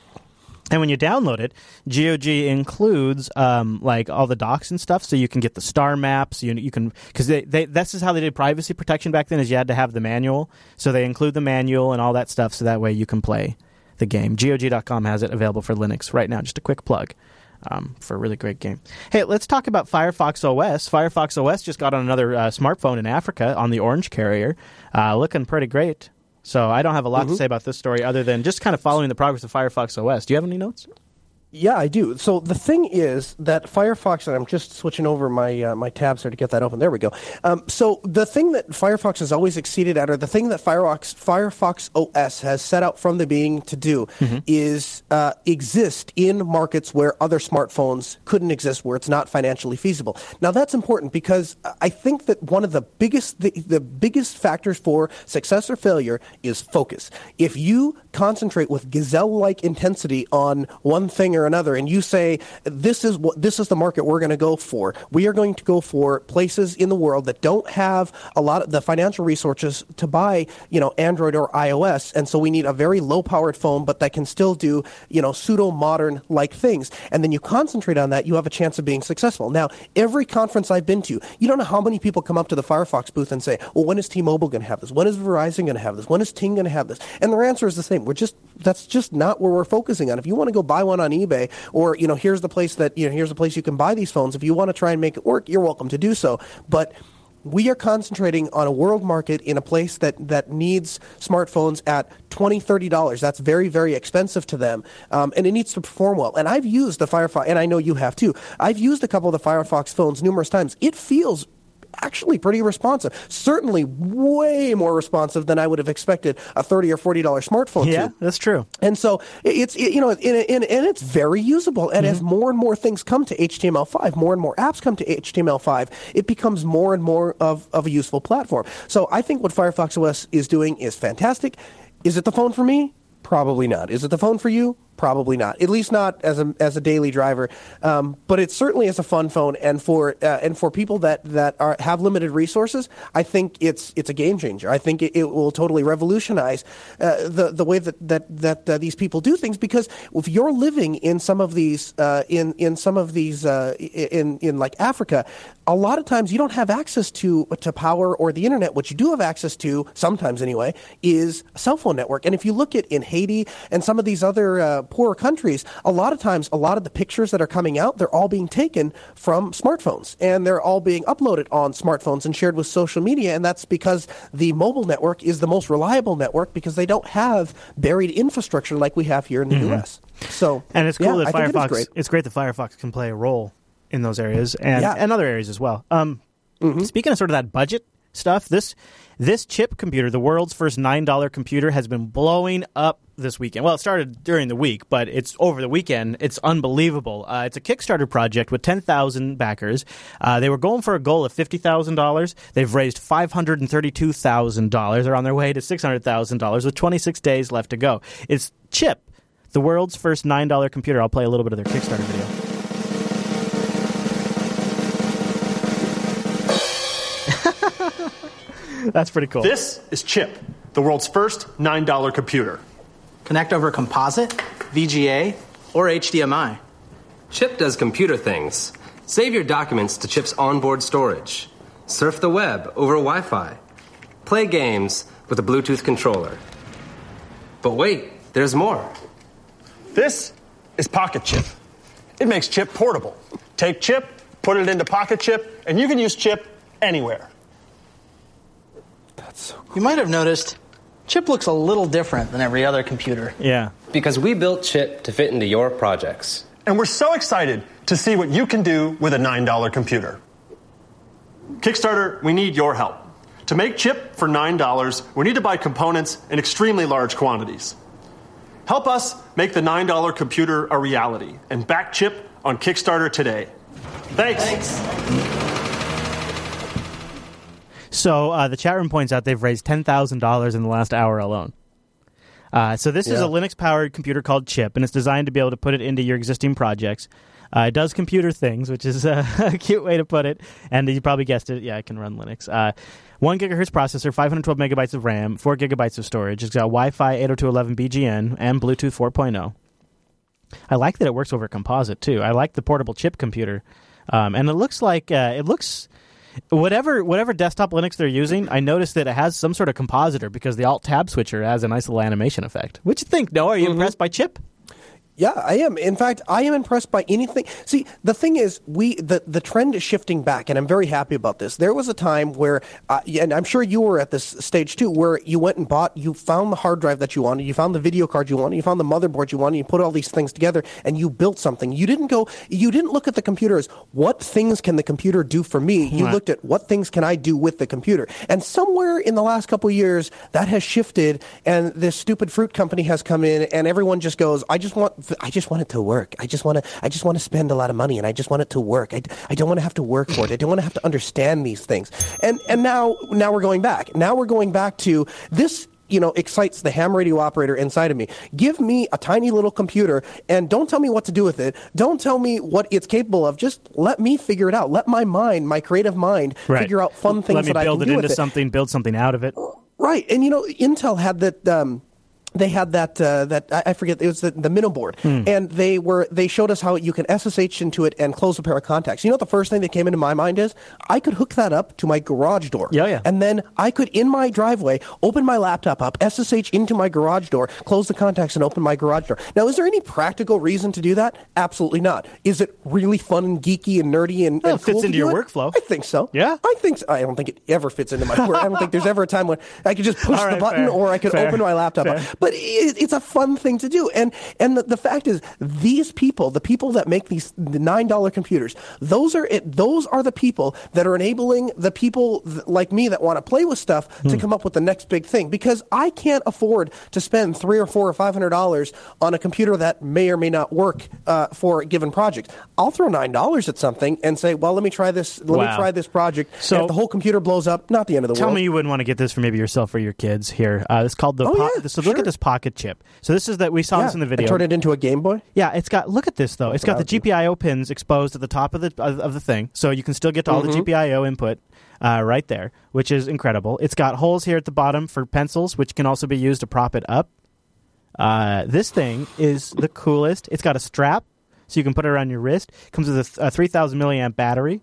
And when you download it, GOG includes um, like all the docs and stuff, so you can get the star maps. You you can because they, they this is how they did privacy protection back then. Is you had to have the manual, so they include the manual and all that stuff, so that way you can play the game. GOG.com has it available for Linux right now. Just a quick plug. Um, for a really great game. Hey, let's talk about Firefox OS. Firefox OS just got on another uh, smartphone in Africa on the Orange carrier, uh, looking pretty great. So I don't have a lot mm-hmm. to say about this story other than just kind of following the progress of Firefox OS. Do you have any notes? Yeah, I do. So the thing is that Firefox, and I'm just switching over my uh, my tabs here to get that open. There we go. Um, so the thing that Firefox has always exceeded at, or the thing that Firefox Firefox OS has set out from the beginning to do, mm-hmm. is uh, exist in markets where other smartphones couldn't exist, where it's not financially feasible. Now that's important because I think that one of the biggest the, the biggest factors for success or failure is focus. If you concentrate with gazelle-like intensity on one thing or another, and you say this is what this is the market we're going to go for. We are going to go for places in the world that don't have a lot of the financial resources to buy, you know, Android or iOS, and so we need a very low-powered phone, but that can still do, you know, pseudo-modern like things. And then you concentrate on that, you have a chance of being successful. Now, every conference I've been to, you don't know how many people come up to the Firefox booth and say, "Well, when is T-Mobile going to have this? When is Verizon going to have this? When is Ting going to have this?" And their answer is the same. We're just that's just not where we're focusing on. If you want to go buy one on eBay, or you know, here's the place that you know, here's the place you can buy these phones. If you want to try and make it work, you're welcome to do so. But we are concentrating on a world market in a place that, that needs smartphones at $20, $30. That's very, very expensive to them. Um, and it needs to perform well. And I've used the Firefox, and I know you have too. I've used a couple of the Firefox phones numerous times. It feels actually pretty responsive. Certainly way more responsive than I would have expected a thirty or forty dollar smartphone. Yeah, to. that's true. And so it's it, you know, and, and, and it's very usable. And mm-hmm. as more and more things come to HTML5, more and more apps come to HTML5, it becomes more and more of, of a useful platform. So I think what Firefox OS is doing is fantastic. Is it the phone for me? Probably not. Is it the phone for you? Probably not. At least not as a as a daily driver. Um, but it certainly is a fun phone, and for uh, and for people that that are have limited resources, I think it's it's a game changer. I think it, it will totally revolutionize uh, the the way that that that uh, these people do things. Because if you're living in some of these uh, in in some of these uh, in in like Africa, a lot of times you don't have access to to power or the internet. What you do have access to, sometimes anyway, is a cell phone network. And if you look at in Haiti and some of these other uh, poorer countries, a lot of times, a lot of the pictures that are coming out, they're all being taken from smartphones and they're all being uploaded on smartphones and shared with social media. And that's because the mobile network is the most reliable network because they don't have buried infrastructure like we have here in the U.S. So, Mm-hmm. And it's cool yeah, that think it Firefox. great. it's great that Firefox can play a role in those areas and Yeah. and other areas as well. Um, Speaking of sort of that budget stuff, this this chip computer, the world's first nine dollar computer, has been blowing up this weekend. Well, it started during the week, but it's over the weekend. It's unbelievable. Uh, it's a Kickstarter project with ten thousand backers. Uh, they were going for a goal of fifty thousand dollars. They've raised five hundred and thirty two thousand dollars. They're on their way to six hundred thousand dollars with twenty six days left to go. It's Chip, the world's first nine dollar computer. I'll play a little bit of their Kickstarter video. That's pretty cool. This is Chip, the world's first $9 computer. Connect over composite, VGA, or HDMI. Chip does computer things. Save your documents to Chip's onboard storage. Surf the web over Wi Fi. Play games with a Bluetooth controller. But wait, there's more. This is Pocket Chip. It makes Chip portable. Take Chip, put it into Pocket Chip, and you can use Chip anywhere. You might have noticed Chip looks a little different than every other computer. yeah. Because we built Chip to fit into your projects. And we're so excited to see what you can do with a $9 computer. Kickstarter, we need your help. To make Chip for $9, we need to buy components in extremely large quantities. Help us make the $9 computer a reality and back Chip on Kickstarter today. Thanks. So uh, the chat room points out they've raised ten thousand dollars in the last hour alone. Uh, so this is a Linux-powered computer called Chip, and it's designed to be able to put it into your existing projects. Uh, it does computer things, which is a, a cute way to put it. And you probably guessed it. Yeah, it can run Linux. Uh, one gigahertz processor, 512 megabytes of RAM, four gigabytes of storage. It's got Wi-Fi 802.11 BGN and Bluetooth 4.0. I like that it works over composite too. I like the portable chip computer, um, and it looks like uh, it looks whatever whatever desktop Linux they're using. I noticed that it has some sort of compositor because the Alt Tab switcher has a nice little animation effect. What you think? Noah, are you mm-hmm. impressed by Chip? Yeah, I am. In fact, I am impressed by anything. See, the thing is, we the, the trend is shifting back, and I'm very happy about this. There was a time where, uh, and I'm sure you were at this stage too, where you went and bought, you found the hard drive that you wanted, you found the video card you wanted, you found the motherboard you wanted, you put all these things together, and you built something. You didn't go, you didn't look at the computer as what things can the computer do for me. You Right. looked at what things can I do with the computer. And somewhere in the last couple of years, that has shifted, and this stupid fruit company has come in, and everyone just goes, I just want, I just want it to work. I just want to, I just want to spend a lot of money, and I just want it to work. I, I don't want to have to work for it. I don't want to have to understand these things. And and now now we're going back. Now we're going back to this you know, excites the ham radio operator inside of me. Give me a tiny little computer and don't tell me what to do with it. Don't tell me what it's capable of. Just let me figure it out. Let my mind, my creative mind, figure out fun things Let me that build I it do into with it. something, build something out of it. Right, and you know, Intel had that. Um, they had that uh, that I forget it was the, the Minnow board, Hmm. and they were they showed us how you can SSH into it and close a pair of contacts. You know what the first thing that came into my mind is I could hook that up to my garage door. Yeah, yeah. And then I could in my driveway open my laptop up, SSH into my garage door, close the contacts, and open my garage door. Now, is there any practical reason to do that? Absolutely not. Is it really fun and geeky and nerdy and, Well, and it fits into your it? workflow. I think so. Yeah? I think so. I don't think it ever fits into my work. I don't think there's ever a time when I could just push All the button fair, or I could fair, open my laptop. But it, it's a fun thing to do. And and the, the fact is, these people, the people that make these the nine dollar computers, those are it. Those are the people that are enabling the people th- like me that want to play with stuff to Hmm. come up with the next big thing. Because I can't afford to spend three or four or five hundred dollars on a computer that may or may not work uh, for a given project. I'll throw nine dollars at something and say, well, let me try this. Let Wow. me try this project. So- and if the whole computer blows up, not the end of the Tell world. Tell me you wouldn't want to get this for maybe yourself or your kids here. Uh, it's called the. Oh, po- yeah, so look sure. at this pocket chip. So this is that we saw yeah, this in the video. turn it into a Game Boy. Yeah, it's got. Look at this though. It's got the what I would do. GPIO pins exposed at the top of the of, of the thing, so you can still get to all Mm-hmm. the GPIO input uh, right there, which is incredible. It's got holes here at the bottom for pencils, which can also be used to prop it up. Uh, this thing is the coolest. It's got a strap, so you can put it around your wrist. Comes with a, th- a 3,000 milliamp battery,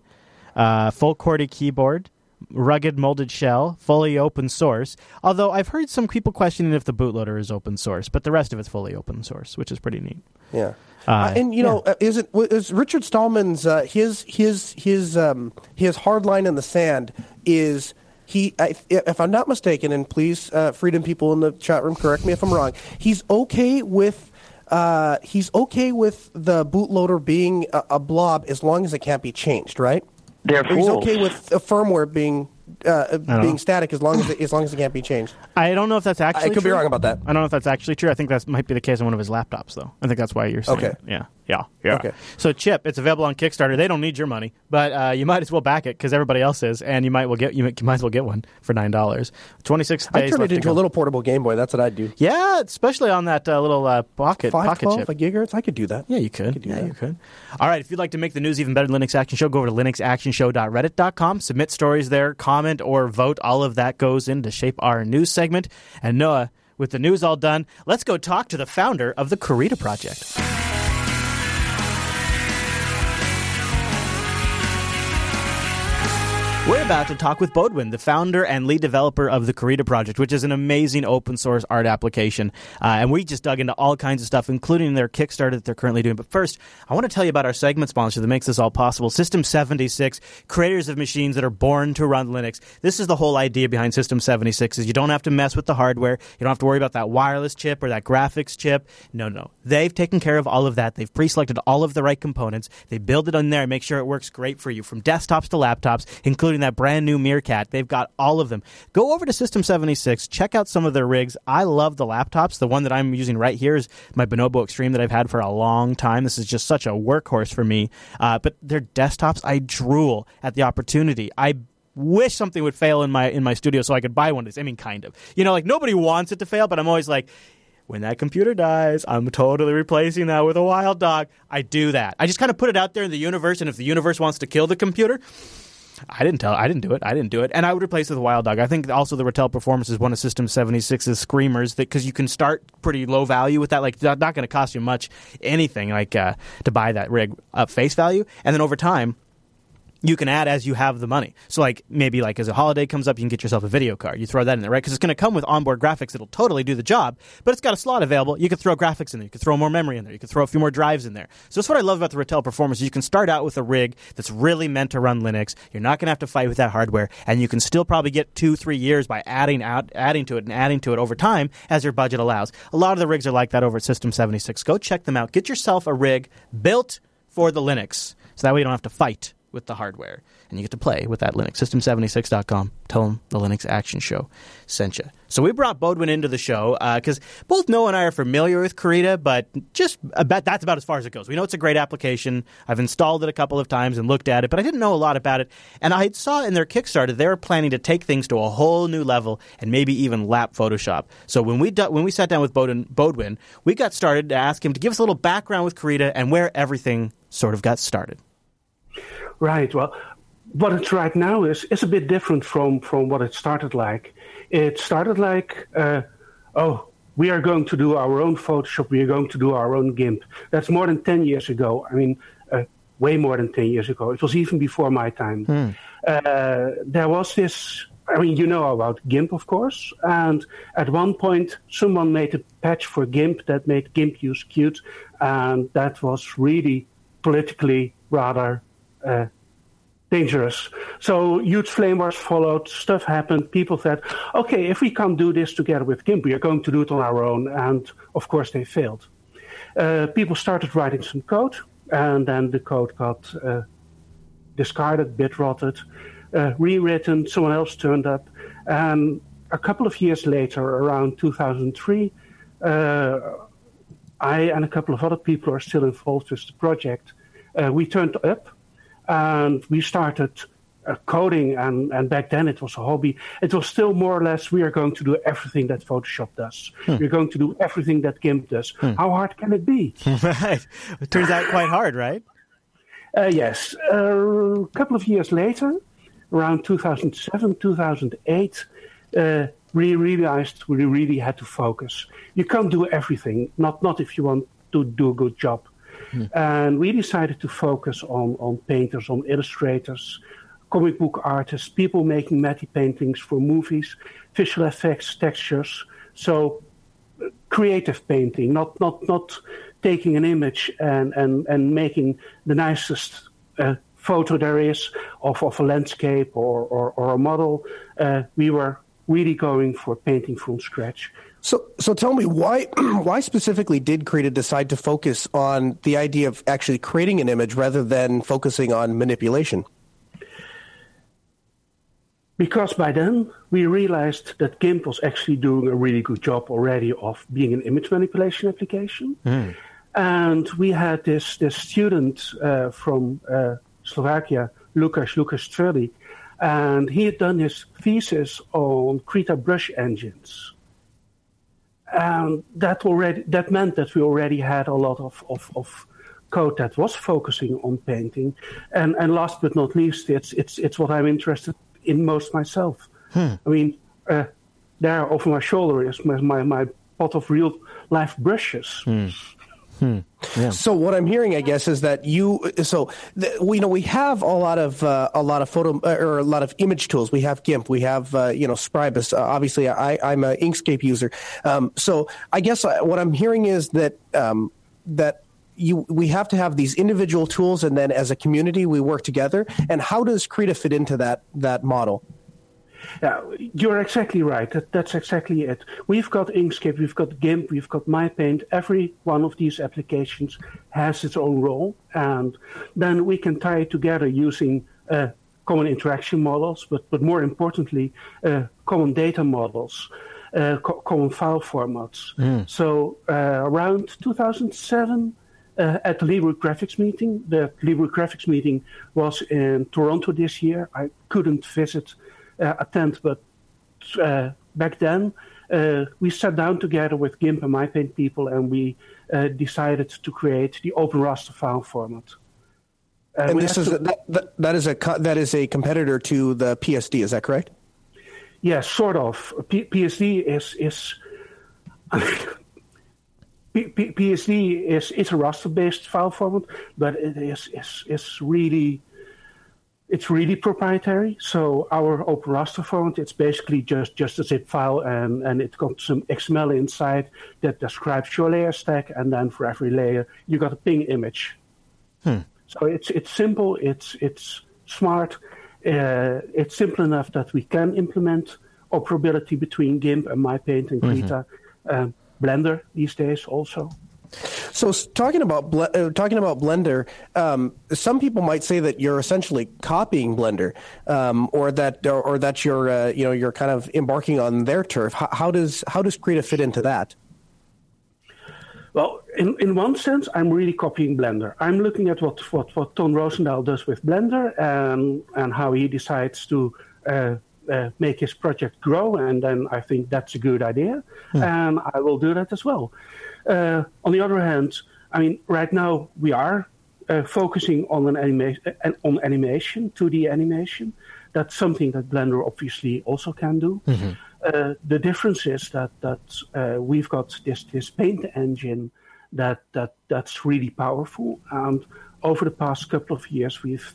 uh, full QWERTY keyboard rugged molded shell, fully open source. Although I've heard some people questioning if the bootloader is open source, but the rest of it's fully open source, which is pretty neat. Yeah. Uh, Uh, and you know, yeah. uh, is it is Richard Stallman's uh, his his his um, his hard line in the sand is he I, if I'm not mistaken, and please, uh, freedom people in the chat room, correct me if I'm wrong. He's okay with. Uh, he's okay with the bootloader being a, a blob as long as it can't be changed, right? They're he's fools. okay with a firmware being uh, know. being static as long as it, as long as it can't be changed. I don't know if that's actually. I could be true. wrong about that. I don't know if that's actually true. I think that might be the case on one of his laptops, though. I think that's why you're saying. Okay. it. Yeah. Yeah. Yeah. Okay. So Chip, it's available on Kickstarter. They don't need your money, but uh, you might as well back it because everybody else is, and you might well get you might, you might as well get one for nine dollars. Twenty six days. I turn left it into a little portable Game Boy. That's what I'd do. Yeah, especially on that uh, little uh, pocket pocket chip. a gigahertz. I could do that. Yeah, you could. could do yeah, that. you could. All right, if you'd like to make the news even better Linux Action Show, go over to linuxactionshow.reddit.com, submit stories there, comment or vote. All of that goes in to shape our news segment. And Noah, with the news all done, let's go talk to the founder of the Krita Project. We're about to talk with Boudewijn, the founder and lead developer of the Krita Project, which is an amazing open source art application. Uh, and we just dug into all kinds of stuff, including their Kickstarter that they're currently doing. But first, I want to tell you about our segment sponsor that makes this all possible System 76, creators of machines that are born to run Linux. This is the whole idea behind System 76 is you don't have to mess with the hardware. You don't have to worry about that wireless chip or that graphics chip. No, no. They've taken care of all of that. They've pre-selected all of the right components. They build it on there and make sure it works great for you from desktops to laptops, including that brand new Meerkat. They've got all of them. Go over to System 76, check out some of their rigs. I love the laptops. The one that I'm using right here is my Bonobo Extreme that I've had for a long time. This is just such a workhorse for me. Uh, but their desktops, I drool at the opportunity. I wish something would fail in my in my studio so I could buy one of these. I mean, kind of. You know, like nobody wants it to fail, but I'm always like, when that computer dies, I'm totally replacing that with a wild dog. I do that. I just kind of put it out there in the universe, and if the universe wants to kill the computer, I didn't tell. I didn't do it. I didn't do it. And I would replace it with wild dog. I think also the Ratel Performance is one of System 76's screamers that because you can start pretty low value with that. Like not, not going to cost you much anything like uh, to buy that rig up face value, and then over time you can add as you have the money. So, like maybe like as a holiday comes up, you can get yourself a video card. You throw that in there, right? Because it's going to come with onboard graphics It'll totally do the job. But it's got a slot available. You could throw graphics in there. You could throw more memory in there. You could throw a few more drives in there. So that's what I love about the Ratel Performance. You can start out with a rig that's really meant to run Linux. You're not going to have to fight with that hardware, and you can still probably get two, three years by adding out, adding to it and adding to it over time as your budget allows. A lot of the rigs are like that over at System 76. Go check them out. Get yourself a rig built for the Linux, so that way you don't have to fight with the hardware and you get to play with that Linux. System76.com. Tell them the Linux Action Show sent you. So we brought Boudewijn into the show uh, because both Noah and I are familiar with Krita, but just about, that's about as far as it goes. We know it's a great application. I've installed it a couple of times and looked at it, but I didn't know a lot about it. And I saw in their Kickstarter they were planning to take things to a whole new level and maybe even lap Photoshop. So when we do, when we sat down with Boudewijn, Boudewijn, we got started to ask him to give us a little background with Krita and where everything sort of got started. Right. Well, what it's right now is is a bit different from from what it started like. It started like, uh, oh, we are going to do our own Photoshop. We are going to do our own GIMP. That's more than ten years ago. I mean, uh, way more than ten years ago. It was even before my time. Uh, there was this. I mean, you know about GIMP, of course. And at one point, someone made a patch for GIMP that made GIMP use Qt, and that was really politically rather uh, dangerous. So huge flame wars followed, stuff happened. People said, okay, if we can't do this together with GIMP, we are going to do it on our own. And of course, they failed. Uh, people started writing some code, and then the code got uh, discarded, bit rotted, uh, rewritten, someone else turned up. And a couple of years later, around 2003, uh, I and a couple of other people are still involved with the project. Uh, we turned up and we started uh, coding and, and back then it was a hobby. It was still more or less we are going to do everything that photoshop does. We're going to do everything that gimp does. How hard can it be? Right. It turns out quite hard, right? uh, yes. A couple of years later around 2007 2008 uh, we realized we really had to focus. You can't do everything. Not not if you want to do a good job and we decided to focus on, on painters, on illustrators, comic book artists, people making matte paintings for movies, visual effects, textures. So creative painting, not not not taking an image and and and making the nicest uh, photo there is of, of a landscape or, or, or a model. Uh, we were really going for painting from scratch. So, so tell me why why specifically did Krita decide to focus on the idea of actually creating an image rather than focusing on manipulation? Because by then we realized that GIMP was actually doing a really good job already of being an image manipulation application. Mm. And we had this, this student uh, from uh, Slovakia, Lukas Lukas Tvrdý, and he had done his thesis on Krita brush engines. And that already that meant that we already had a lot of, of, of code that was focusing on painting. And and last but not least, it's it's it's what I'm interested in most myself. Hmm. I mean, uh, there over my shoulder is my, my, my pot of real life brushes. Hmm. Hmm. Yeah. So what I'm hearing, I guess, is that you. So the, we you know we have a lot of uh, a lot of photo uh, or a lot of image tools. We have GIMP. We have uh, you know Scribus. Uh, obviously, I, I'm an Inkscape user. Um, so I guess uh, what I'm hearing is that um, that you we have to have these individual tools, and then as a community, we work together. And how does Krita fit into that that model? Yeah, you're exactly right. That, that's exactly it. We've got Inkscape, we've got GIMP, we've got MyPaint. Every one of these applications has its own role, and then we can tie it together using uh, common interaction models, but, but more importantly, uh, common data models, uh, co- common file formats. Mm. So uh, around 2007, uh, at the Libre Graphics meeting. The Libre Graphics meeting was in Toronto this year. I couldn't visit attend. But uh, back then, uh, we sat down together with GIMP and MyPaint people, and we decided to create the open raster file format. and this is to, a, that, that is a that is a competitor to the PSD. Is that correct? Yes, yeah, sort of. P- PSD is is P- P- PSD is is a raster based file format, but it is is is really it's really proprietary. So our open raster format, it's basically just, just a zip file and, and it got some XML inside that describes your layer stack. And then for every layer, you got a ping image. Hmm. So it's, it's simple. It's, it's smart. Uh, it's simple enough that we can implement operability between GIMP and MyPaint and Krita. Mm-hmm. Uh, Blender these days also. So talking about uh, talking about Blender, um, some people might say that you're essentially copying Blender, um, or that or, or that you're uh, you know you're kind of embarking on their turf. How, how does how does Krita fit into that? Well, in, in one sense, I'm really copying Blender. I'm looking at what, what, what Ton Roosendaal does with Blender and, and how he decides to uh, uh, make his project grow. And then I think that's a good idea. Hmm. And I will do that as well. Uh, on the other hand, I mean, right now we are uh, focusing on an anima- uh, on animation, 2D animation. That's something that Blender obviously also can do. Mm-hmm. Uh, the difference is that that uh, we've got this this paint engine that that that's really powerful, and over the past couple of years we've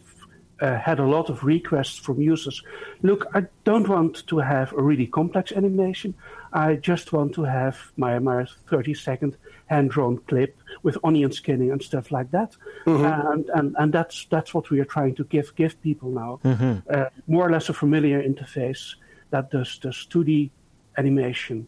uh, had a lot of requests from users. Look, I don't want to have a really complex animation. I just want to have my, my 30 second hand drawn clip with onion skinning and stuff like that. Mm-hmm. And, and, and that's, that's what we are trying to give, give people now. Mm-hmm. Uh, more or less a familiar interface that does, does 2D animation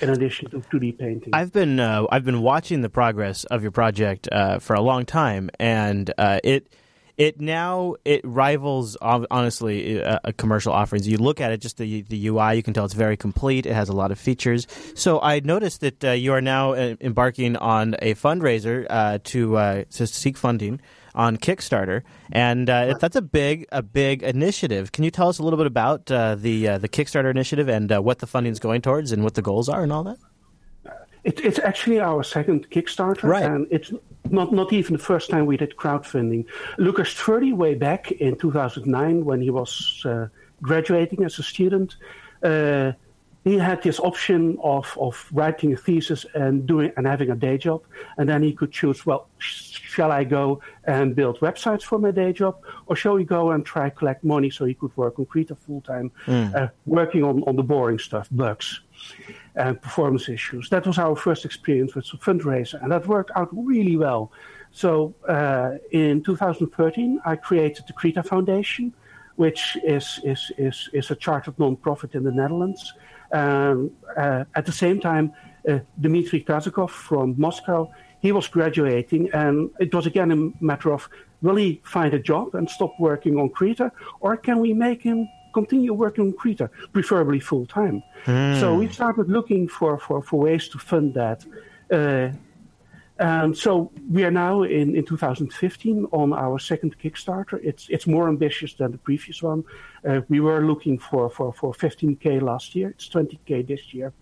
in addition to 2D painting. I've been uh, I've been watching the progress of your project uh, for a long time, and uh, it it now it rivals honestly uh, commercial offerings. You look at it, just the the UI, you can tell it's very complete. It has a lot of features. So I noticed that uh, you are now uh, embarking on a fundraiser uh, to uh, to seek funding on Kickstarter, and uh, that's a big a big initiative. Can you tell us a little bit about the the Kickstarter initiative and what the funding is going towards and what the goals are and all that? It, it's actually our second Kickstarter, right. and it's not not even the first time we did crowdfunding. Lucas Tvrdý, way back in 2009, when he was uh, graduating as a student, uh, he had this option of, of writing a thesis and doing and having a day job, and then he could choose. Well, shall I go and build websites for my day job, or shall we go and try collect money so he could work on Krita full time, mm. uh, working on, on the boring stuff, bugs, and performance issues. That was our first experience with fundraiser, and that worked out really well. So uh, in 2013, I created the Krita Foundation, which is is is, is a chartered non-profit in the Netherlands um, uh, at the same time, uh, Dmitry Kazakov from Moscow, he was graduating, and it was again a matter of will he find a job and stop working on Krita, or can we make him continue working on Krita, preferably full time? Mm. So we started looking for, for, for ways to fund that. Uh, and so we are now in, in 2015 on our second Kickstarter. It's it's more ambitious than the previous one. Uh, we were looking for, for, for 15k last year. It's 20k this year.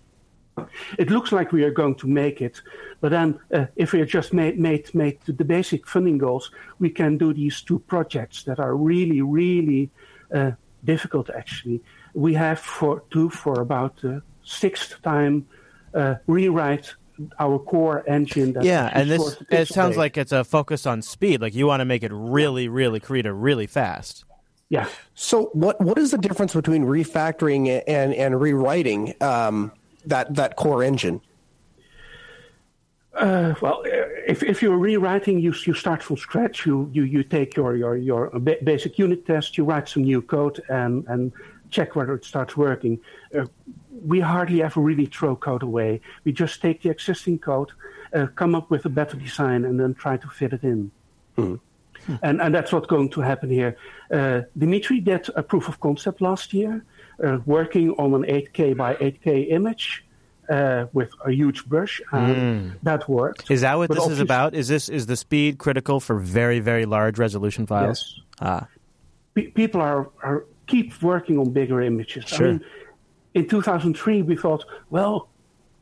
It looks like we are going to make it, but then uh, if we just made, made made the basic funding goals, we can do these two projects that are really really uh, difficult. Actually, we have for to for about the sixth time uh, rewrite our core engine. yeah, and this it sounds like it's a focus on speed. Like you want to make it really, really Krita really fast. Yeah. So what what is the difference between refactoring and and rewriting um, that that core engine? Uh, well, if, if you're rewriting, you you start from scratch. You you, you take your your your basic unit test. You write some new code and and check whether it starts working. Uh, we hardly ever really throw code away. We just take the existing code, uh, come up with a better design, and then try to fit it in. Mm. And, and that's what's going to happen here. Uh, Dimitri did a proof of concept last year, uh, working on an 8K by 8K image. Uh, with a huge brush, and mm. that worked. Is that what but this is about? Is this is the speed critical for very very large resolution files? Yes. Ah. P- people are, are keep working on bigger images. Sure. I mean, in 2003, we thought, well,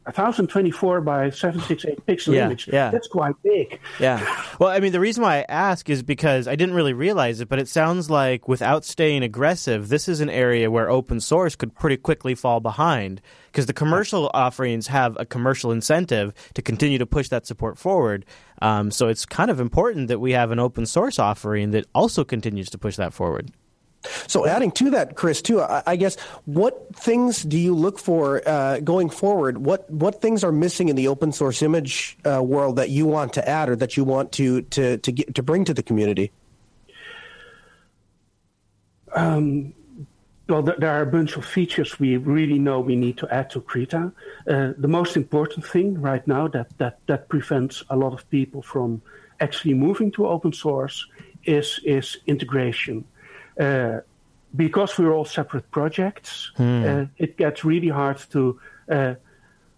1024 by 768 pixel yeah, image. Yeah. That's quite big. Yeah. Well, I mean, the reason why I ask is because I didn't really realize it, but it sounds like without staying aggressive, this is an area where open source could pretty quickly fall behind because the commercial offerings have a commercial incentive to continue to push that support forward. Um, so it's kind of important that we have an open source offering that also continues to push that forward. So, adding to that, Chris, too, I, I guess what things do you look for uh, going forward? What what things are missing in the open source image uh, world that you want to add or that you want to to to get, to bring to the community? Um, well, there are a bunch of features we really know we need to add to Krita. Uh, the most important thing right now that, that, that prevents a lot of people from actually moving to open source is, is integration. Uh, because we're all separate projects, uh, it gets really hard to. Uh,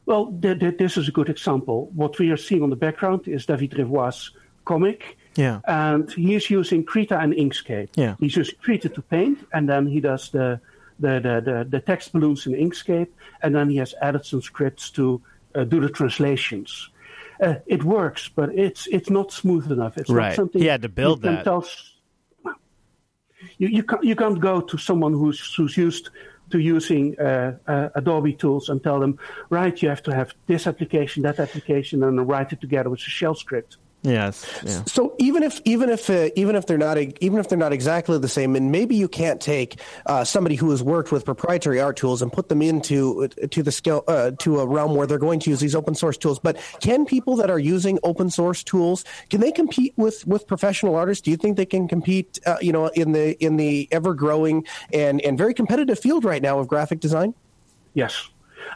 well, th- th- this is a good example. What we are seeing on the background is David Revoy's comic. Yeah. And he is using Krita and Inkscape. Yeah. He's using Krita to paint, and then he does the, the, the, the, the text balloons in Inkscape, and then he has added some scripts to uh, do the translations. Uh, it works, but it's it's not smooth enough. It's right. not something he had to build that. Tell, you, you, can't, you can't go to someone who's, who's used to using uh, uh, Adobe tools and tell them, right, you have to have this application, that application, and write it together with a shell script. Yes. Yeah. So even if even if uh, even if they're not even if they're not exactly the same, and maybe you can't take uh, somebody who has worked with proprietary art tools and put them into to the scale uh, to a realm where they're going to use these open source tools. But can people that are using open source tools can they compete with with professional artists? Do you think they can compete? Uh, you know, in the in the ever growing and and very competitive field right now of graphic design. Yes.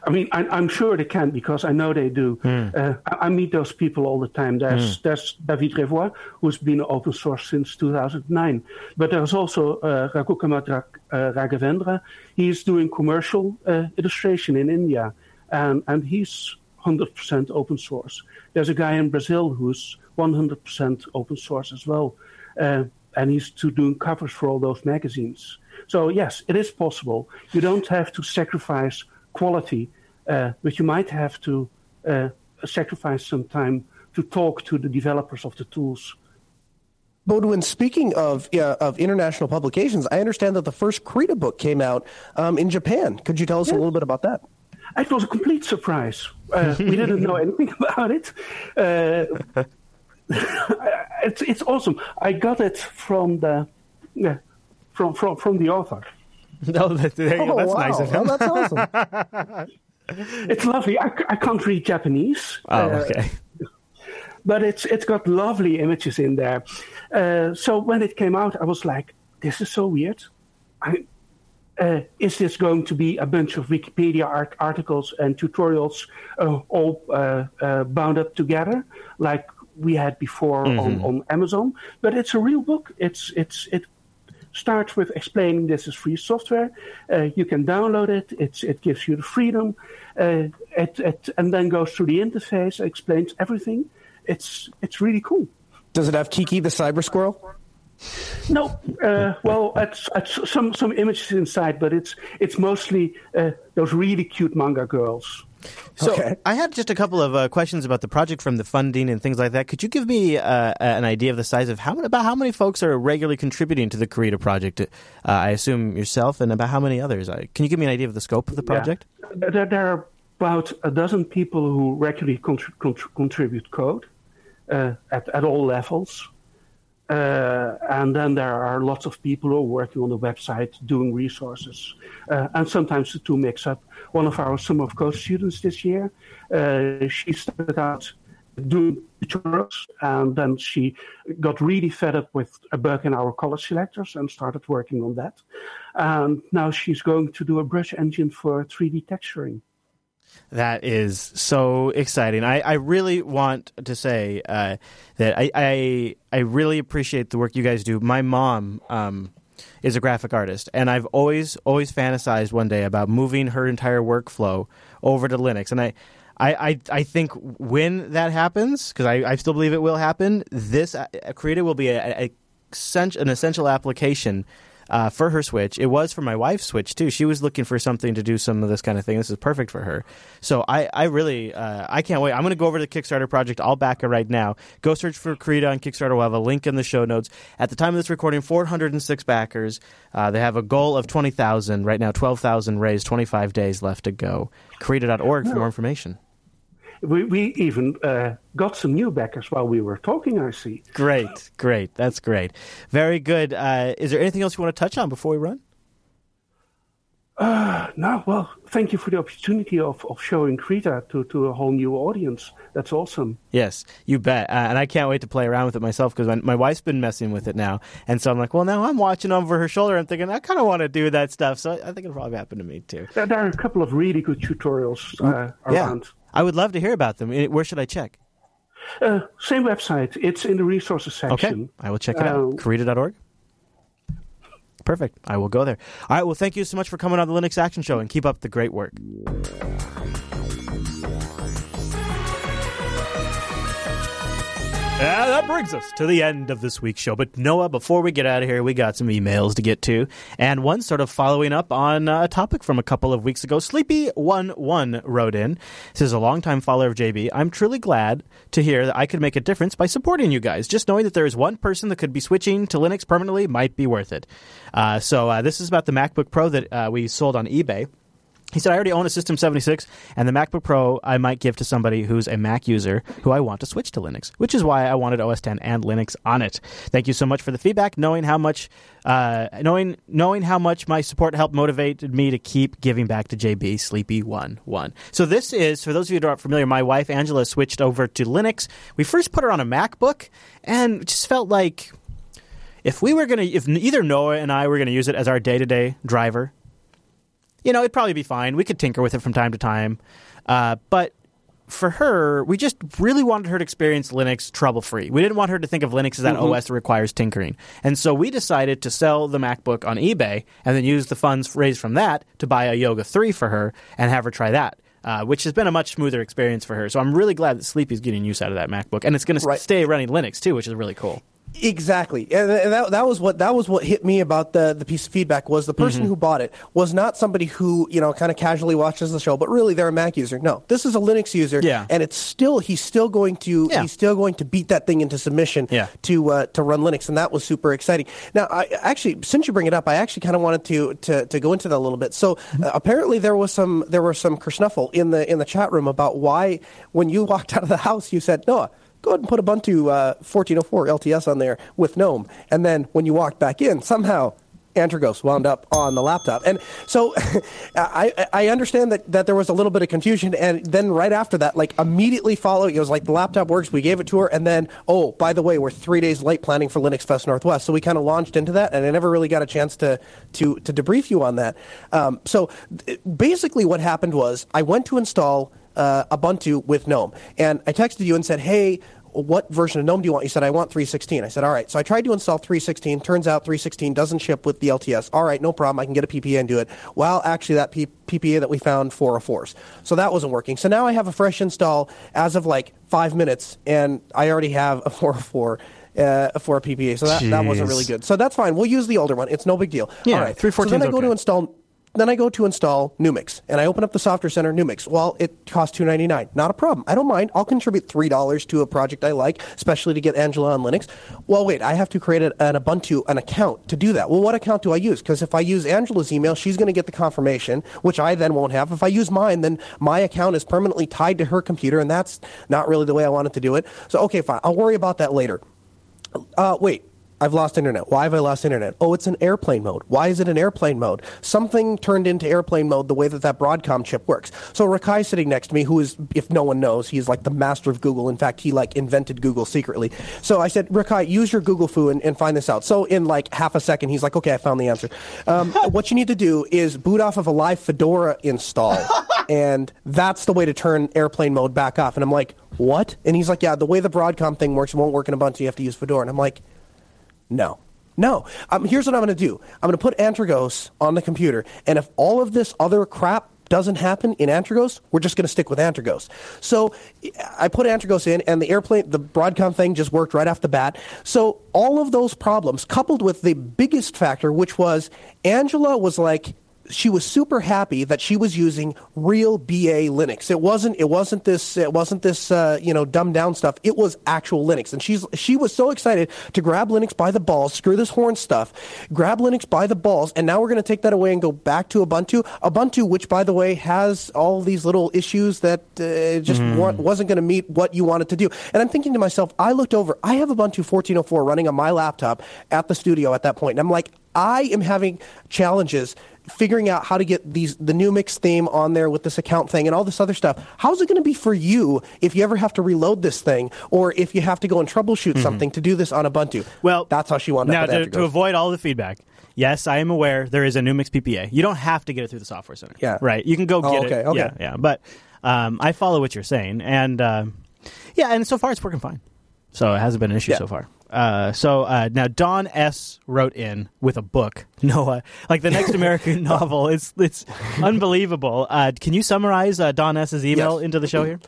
I mean, I, am sure they can because I know they do. Mm. Uh, I, I, meet those people all the time. There's, mm. there's David Revoy, who's been open source since 2009. But there's also uh, Raghukamath uh, Raghavendra. He's doing commercial uh, illustration in India, and, and he's 100% open source. There's a guy in Brazil who's 100% open source as well. Uh, and he's to doing covers for all those magazines. So yes, it is possible. You don't have to sacrifice quality, uh, but you might have to uh, sacrifice some time to talk to the developers of the tools. Boudewijn, speaking of uh, of international publications, I understand that the first Krita book came out um, in Japan. Could you tell us yes. a little bit about that? It was a complete surprise. Uh, we didn't know anything about it. Uh, it's it's awesome. I got it from the yeah, from from from the author. No, that, there. Oh, That's wow. nice of Oh, him. that's awesome. It's lovely. I, I can't read Japanese. Oh, uh, okay. but it's it's got lovely images in there. Uh, so when it came out, I was like, "This is so weird. I, uh, is this going to be a bunch of Wikipedia art- articles and tutorials uh, all uh, uh, bound up together, like we had before on, on Amazon? But it's a real book. It's it's it starts with explaining this is free software. Uh, you can download it. It's, it gives you the freedom. Uh, it, it, and then goes through the interface, explains everything. It's, it's really cool. Does it have Kiki the cyber squirrel? No, uh, well, it's, it's some, some images inside, but it's, it's mostly uh, those really cute manga girls. So Okay. I had just a couple of uh, questions about the project from the funding and things like that. Could you give me uh, an idea of the size of how about how many folks are regularly contributing to the Krita project? Uh, I assume yourself, and about how many others? Uh, Can you give me an idea of the scope of the project? Yeah. There, there are about a dozen people who regularly contr- contr- contribute code uh, at, at all levels. Uh, and then there are lots of people who are working on the website doing resources. Uh, and sometimes the two mix up. One of our Summer of Code students this year, uh, she started out doing tutorials and then she got really fed up with a bug in our color selectors and started working on that. And now she's going to do a brush engine for 3D texturing. That is so exciting. I, I really want to say uh, that I, I I really appreciate the work you guys do. My mom um, is a graphic artist, and I've always always fantasized one day about moving her entire workflow over to Linux. And I I, I, I think when that happens, because I, I still believe it will happen, this uh, Krita will be a, a an essential application uh, for her Switch. It was for my wife's Switch too. She was looking for something to do some of this kind of thing. This is perfect for her. So I, I really, uh, I can't wait. I'm going to go over to the Kickstarter project. I'll back it right now. Go search for Krita on Kickstarter. We'll have a link in the show notes. At the time of this recording, 406 backers. Uh, they have a goal of 20,000. Right now, 12,000 raised. 25 days left to go. Krita.org for more information. We, we even uh, got some new backers while we were talking, I see. Great, great. That's great. Very good. Uh, is there anything else you want to touch on before we run? No, well, thank you for the opportunity of, of showing Krita to, to a whole new audience. That's awesome. Yes, you bet. Uh, and I can't wait to play around with it myself because my, my wife's been messing with it now. And so I'm like, well, now I'm watching over her shoulder. I'm thinking, I kind of want to do that stuff. So I think it'll probably happen to me too. There, there are a couple of really good tutorials uh, Yeah. I would love to hear about them. Where should I check? Uh, same website. It's in the resources section. Okay. I will check it out. Um, Krita.org. Perfect. I will go there. All right. Well, thank you so much for coming on the Linux Action Show and keep up the great work. Yeah, that brings us to the end of this week's show. But Noah, before we get out of here, we got some emails to get to, and one sort of following up on a topic from a couple of weeks ago. Sleepy One One wrote in. Says a longtime follower of JB. I'm truly glad to hear that I could make a difference by supporting you guys. Just knowing that there is one person that could be switching to Linux permanently might be worth it. Uh, so uh, this is about the MacBook Pro that uh, we sold on eBay. He said, I already own a System 76, and the MacBook Pro I might give to somebody who's a Mac user who I want to switch to Linux, which is why I wanted OS 10 and Linux on it. Thank you so much for the feedback, knowing how much, uh, knowing, knowing how much my support helped motivated me to keep giving back to JB Sleepy One One. So this is, for those of you who aren't familiar, my wife Angela switched over to Linux. We first put her on a MacBook, and just felt like if we were going to, if either Noah and I were going to use it as our day to day driver, you know, it'd probably be fine. We could tinker with it from time to time. Uh, but for her, we just really wanted her to experience Linux trouble free. We didn't want her to think of Linux as that OS that requires tinkering. And so we decided to sell the MacBook on eBay and then use the funds raised from that to buy a Yoga 3 for her and have her try that. Uh, which has been a much smoother experience for her. So I'm really glad that Sleepy's getting use out of that MacBook, and it's going to stay running Linux too, which is really cool. Exactly, and and that, that was what that was what hit me about the the piece of feedback was the person Mm-hmm. who bought it was not somebody who you know kind of casually watches the show, but really they're a Mac user. No, this is a Linux user, Yeah. and it's still he's still going to Yeah. he's still going to beat that thing into submission Yeah. to uh, to run Linux, and that was super exciting. Now, I actually since you bring it up, I actually kind of wanted to, to to go into that a little bit. So Mm-hmm. uh, apparently there was some there was some kersnuffle in the in the chat room about why when you walked out of the house you said Noah go ahead and put Ubuntu uh, 1404 LTS on there with GNOME. And then when you walked back in, somehow Antergos wound up on the laptop. And so I, I understand that, that there was a little bit of confusion. And then right after that, like immediately following, it was like the laptop works. We gave it to her. And then, oh, by the way, we're three days late planning for LinuxFest Northwest. So we kind of launched into that. And I never really got a chance to, to, to debrief you on that. Um, so basically what happened was I went to install uh, Ubuntu with GNOME. And I texted you and said, hey, what version of GNOME do you want? You said, I want 316. I said, all right. So I tried to install 316. Turns out 316 doesn't ship with the LTS. All right, no problem. I can get a PPA and do it. Well, actually, that P- PPA that we found, 404s. So that wasn't working. So now I have a fresh install as of like five minutes, and I already have a 404 uh, for a PPA. So that, that wasn't really good. So that's fine. We'll use the older one. It's no big deal. Yeah, all right. 314 So then I go to install then I go to install Numix, and I open up the Software Center Numix. Well, it costs two ninety nine. Not a problem. I don't mind. I'll contribute three dollars to a project I like, especially to get Angela on Linux. Well, wait, I have to create an Ubuntu an account to do that. Well, what account do I use? Because if I use Angela's email, she's going to get the confirmation, which I then won't have. If I use mine, then my account is permanently tied to her computer, and that's not really the way I wanted to do it. So, okay, fine. I'll worry about that later. Uh, wait. I've lost internet. Why have I lost internet? Oh, it's an airplane mode. Why is it an airplane mode? Something turned into airplane mode the way that that Broadcom chip works. So Rakai sitting next to me, who is, if no one knows, he's like the master of Google. In fact, he like invented Google secretly. So I said, Rakai, use your Google foo and, and find this out. So in like half a second, he's like, okay, I found the answer. Um, what you need to do is boot off of a live Fedora install. and that's the way to turn airplane mode back off. And I'm like, what? And he's like, yeah, the way the Broadcom thing works, it won't work in Ubuntu. You have to use Fedora. And I'm like, no. No. Um, here's what I'm going to do. I'm going to put Antergos on the computer, and if all of this other crap doesn't happen in Antergos, we're just going to stick with Antergos. So I put Antergos in, and the airplane, the Broadcom thing just worked right off the bat. So all of those problems, coupled with the biggest factor, which was Angela was like, she was super happy that she was using real BA Linux. It wasn't it wasn't this it wasn't this uh, you know dumbed down stuff. It was actual Linux, and she's she was so excited to grab Linux by the balls, screw this horn stuff, grab Linux by the balls, and now we're going to take that away and go back to Ubuntu. Ubuntu, which by the way has all these little issues that uh, just wa- wasn't going to meet what you wanted to do. And I'm thinking to myself, I looked over, I have Ubuntu 1404 running on my laptop at the studio at that point, and I'm like, I am having challenges figuring out how to get these the Numix theme on there with this account thing and all this other stuff. How's it going to be for you if you ever have to reload this thing or if you have to go and troubleshoot something to do this on Ubuntu? Mm-hmm. Well, that's how she wound now up. to, to avoid all the feedback. Yes, I am aware there is a Numix PPA. You don't have to get it through the software center. Yeah. right. You can go Oh, get okay, it. okay. Yeah, yeah. But um, I follow what you're saying, and uh, yeah, and so far it's working fine. So it hasn't been an issue Yeah. so far. Uh, so uh, now Don S wrote in with a book. Noah, like the next American novel. It's it's unbelievable. Uh, can you summarize uh, Don S's email Yes. into the show here?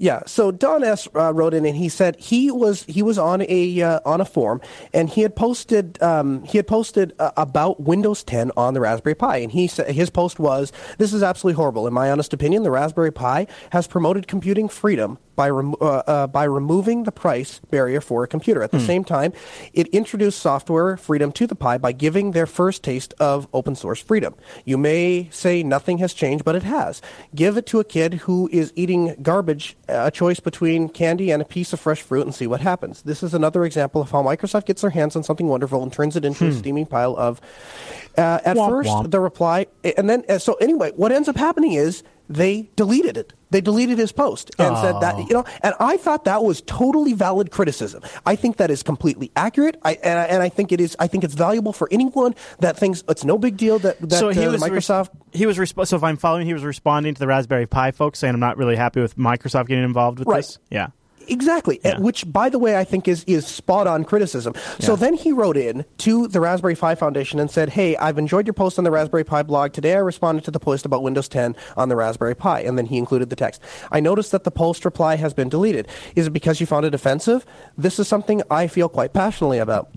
Yeah. So Don S uh, wrote in and he said he was he was on a uh, on a forum and he had posted um, he had posted uh, about Windows 10 on the Raspberry Pi and he said his post was this is absolutely horrible in my honest opinion the Raspberry Pi has promoted computing freedom by remo- uh, uh, by removing the price barrier for a computer at the same time it introduced software freedom to the Pi by giving their first taste of open source freedom. You may say nothing has changed but it has. Give it to a kid who is eating garbage a choice between candy and a piece of fresh fruit and see what happens. This is another example of how Microsoft gets their hands on something wonderful and turns it into a steaming pile of. Uh, at Womp first, womp. the reply, and then uh, so anyway, what ends up happening is they deleted it. They deleted his post and said that you know, and I thought that was totally valid criticism. I think that is completely accurate. I and I, and I think it is. I think it's valuable for anyone that thinks it's no big deal that that so he uh, was Microsoft. he was resp- so if I'm following, he was responding to the Raspberry Pi folks saying I'm not really happy with Microsoft getting involved with Right. this. Yeah. Exactly, Yeah. Which, by the way, I think is is spot on criticism. So then he wrote in to the Raspberry Pi Foundation and said, "Hey, I've enjoyed your post on the Raspberry Pi blog. Today, I responded to the post about Windows 10 on the Raspberry Pi." And then he included the text. I noticed that the post reply has been deleted. Is it because you found it offensive? This is something I feel quite passionately about.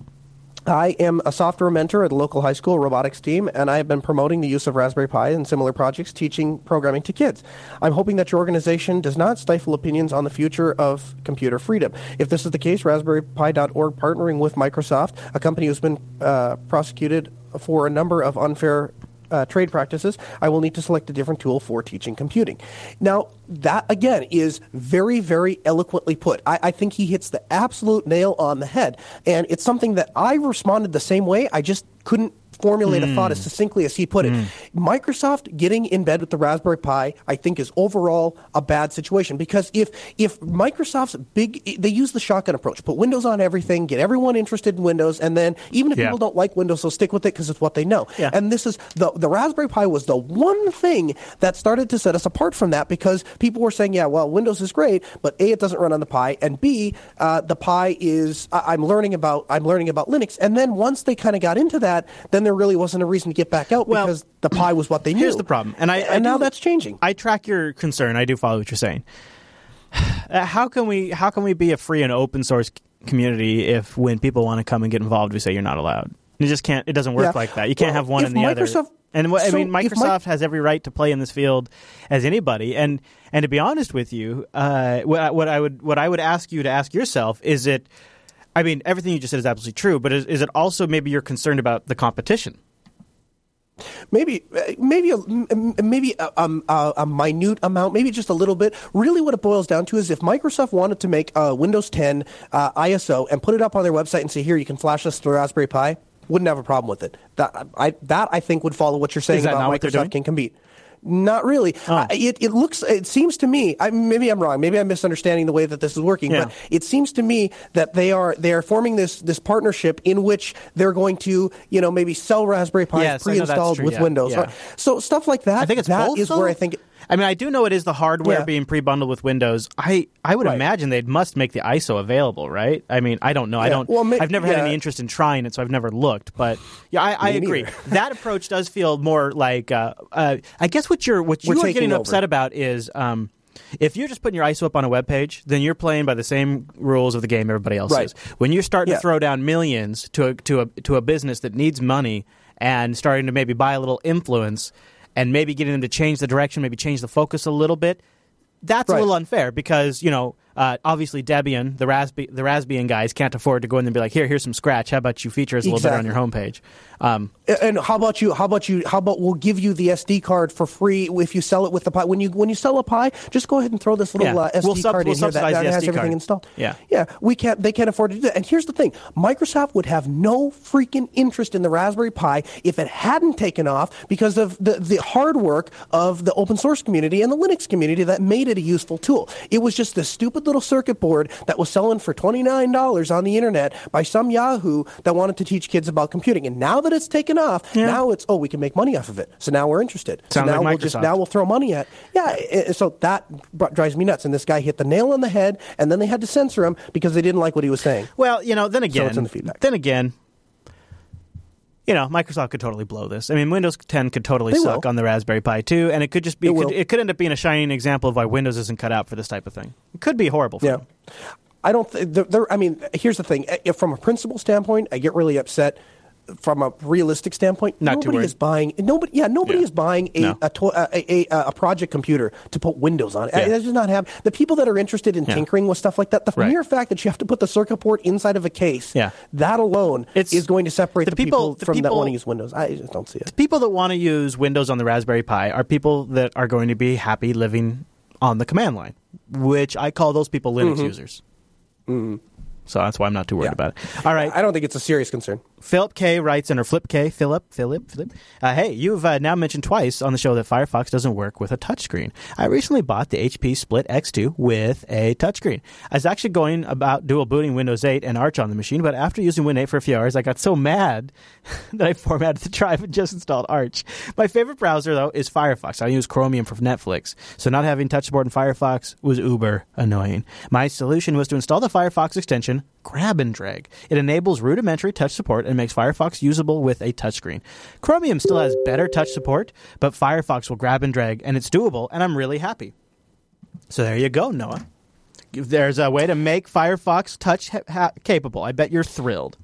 I am a software mentor at a local high school robotics team, and I have been promoting the use of Raspberry Pi and similar projects teaching programming to kids. I'm hoping that your organization does not stifle opinions on the future of computer freedom. If this is the case, RaspberryPi.org partnering with Microsoft, a company who's been uh, prosecuted for a number of unfair uh, trade practices, I will need to select a different tool for teaching computing. Now, that again is very, very eloquently put. I, I think he hits the absolute nail on the head. And it's something that I responded the same way. I just couldn't formulate a thought as succinctly as he put it. Microsoft getting in bed with the Raspberry Pi, I think, is overall a bad situation because if if Microsoft's big, they use the shotgun approach, put Windows on everything, get everyone interested in Windows, and then even if Yeah. people don't like Windows, they'll stick with it because it's what they know. Yeah. And this is the the Raspberry Pi was the one thing that started to set us apart from that because people were saying, yeah, well, Windows is great, but a it doesn't run on the Pi, and b uh, the Pi is I- I'm learning about I'm learning about Linux, and then once they kind of got into that, then there really wasn't a reason to get back out Well, because the pie was what they knew. Here's the problem, and I and I now do- that's changing. I track your concern. I do follow what you're saying. Uh, how can we how can we be a free and open source community if when people want to come and get involved, we say you're not allowed? You just can't. It doesn't work Yeah. like that. You can't Well, have one and the other. Microsoft- And what, I mean, Microsoft has every right to play in this field as anybody. And and to be honest with you, uh, what, what I would what I would ask you to ask yourself is it. I mean, everything you just said is absolutely true, but is, is it also maybe you're concerned about the competition? maybe uh, maybe a, m- m- maybe a, um, a, a minute amount, maybe just a little bit. Really, what it boils down to is if Microsoft wanted to make a Windows 10 uh, ISO and put it up on their website and say, "Here, you can flash this to Raspberry Pi," wouldn't have a problem with it. That I that I think would follow what you're saying about not what they're doing? Microsoft can compete. Not really. Oh. Uh, it, it looks. It seems to me. I, maybe I'm wrong. Maybe I'm misunderstanding the way that this is working. Yeah. But it seems to me that they are they are forming this this partnership in which they're going to you know maybe sell Raspberry Pis Yes, I know that's pre-installed true, with yeah, Windows. yeah. So stuff like that. I think it's that both. is though? where I think. I mean, I do know it is the hardware Yeah. being pre-bundled with Windows. I I would Right. imagine they must make the ISO available, right? I mean, I don't know. I don't. Well, ma- I've never had any interest in trying it, so I've never looked. But yeah, I, I agree. that approach does feel more like. Uh, uh, I guess what you're what you are taking getting over. upset about is. Um, if you're just putting your ISO up on a web page, then you're playing by the same rules of the game everybody else Right. is. When you're starting Yeah. to throw down millions to a, to a to a business that needs money and starting to maybe buy a little influence and maybe getting them to change the direction, maybe change the focus a little bit, that's a little unfair because you know uh, obviously Debian, the Raspi, the Raspbian guys can't afford to go in and be like, here, here's some scratch. How about you feature us a little bit on your homepage? Um, And how about you? How about you? How about we'll give you the SD card for free if you sell it with the Pi? When you when you sell a Pi, just go ahead and throw this little Yeah. uh, SD We'll sub- card we'll in here that, that has SD everything card. installed. Yeah. yeah. We can't. They can't afford to do that. And here's the thing: Microsoft would have no freaking interest in the Raspberry Pi if it hadn't taken off because of the the hard work of the open source community and the Linux community that made it a useful tool. It was just this stupid little circuit board that was selling for twenty nine dollars on the internet by some Yahoo that wanted to teach kids about computing. And now that it's taken off, now it's oh we can make money off of it. So now we're interested. So now like we'll just now we'll throw money at yeah. i- i- So that drives me nuts. And this guy hit the nail on the head, and then they had to censor him because they didn't like what he was saying. well, you know, then again, it's in the feedback. then again, you know, Microsoft could totally blow this. I mean, Windows 10 could totally They suck will. on the Raspberry Pi too, and it could just be It it could, it could end up being a shining example of why Windows isn't cut out for this type of thing. It could be horrible. For Yeah. them. I don't. Th- there, there, I mean, here's the thing. If from a principle standpoint, I get really upset. From a realistic standpoint, Not nobody is buying. Nobody, yeah, nobody Yeah. is buying a No. a, to- a, a, a project computer to put Windows on it. Yeah. That does not have the people that are interested in Yeah. tinkering with stuff like that. The Right. mere fact that you have to put the circuit board inside of a case, Yeah. that alone It's- is going to separate the the, people, people- the from that want to use Windows. I just don't see it. The people that want to use Windows on the Raspberry Pi are people that are going to be happy living on the command line, which I call those people Linux users. So that's why I'm not too worried Mm-hmm. Yeah. about it. All right. I don't think it's a serious concern. Philip K writes in, Flip K, Philip, Philip, Philip. Uh, hey, you've uh, now mentioned twice on the show that Firefox doesn't work with a touchscreen. I recently bought the HP Split X2 with a touchscreen. I was actually going about dual booting Windows 8 and Arch on the machine, but after using Win 8 for a few hours, I got so mad that I formatted the drive and just installed Arch. My favorite browser, though, is Firefox. I use Chromium for Netflix, so not having touch support in Firefox was uber annoying. My solution was to install the Firefox extension Grab and Drag. It enables rudimentary touch support and makes Firefox usable with a touchscreen. Chromium still has better touch support, but Firefox will grab and drag, and it's doable, and I'm really happy. So there you go, Noah. There's a way to make Firefox touch ha- ha- capable, I bet you're thrilled.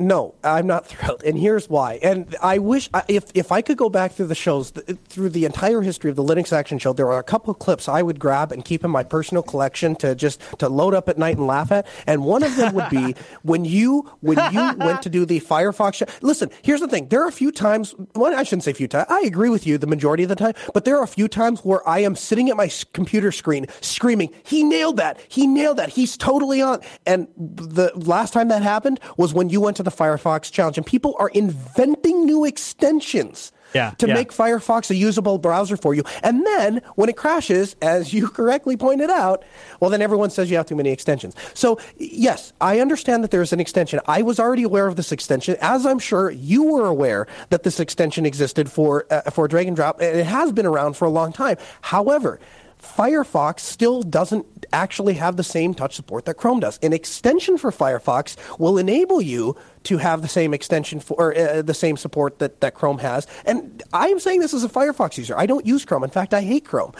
No, I'm not thrilled, and here's why. And I wish if if I could go back through the shows through the entire history of the Linux Action Show, there are a couple of clips I would grab and keep in my personal collection to just to load up at night and laugh at. And one of them would be when you when you went to do the Firefox. Show. Listen, here's the thing: there are a few times. Well, I shouldn't say a few times. I agree with you the majority of the time, but there are a few times where I am sitting at my computer screen screaming, "He nailed that! He nailed that! He's totally on!" And the last time that happened was when you went to the Firefox challenge, and people are inventing new extensions. Yeah, to yeah. make Firefox a usable browser for you. And then when it crashes, as you correctly pointed out, well, then everyone says you have too many extensions. So, yes, I understand that there's an extension. I was already aware of this extension, as I'm sure you were aware that this extension existed for, uh, for drag and drop. and It has been around for a long time. However, Firefox still doesn't actually have the same touch support that Chrome does. An extension for Firefox will enable you to have the same extension for or, uh, the same support that, that Chrome has. And I am saying this as a Firefox user. I don't use Chrome. In fact, I hate Chrome.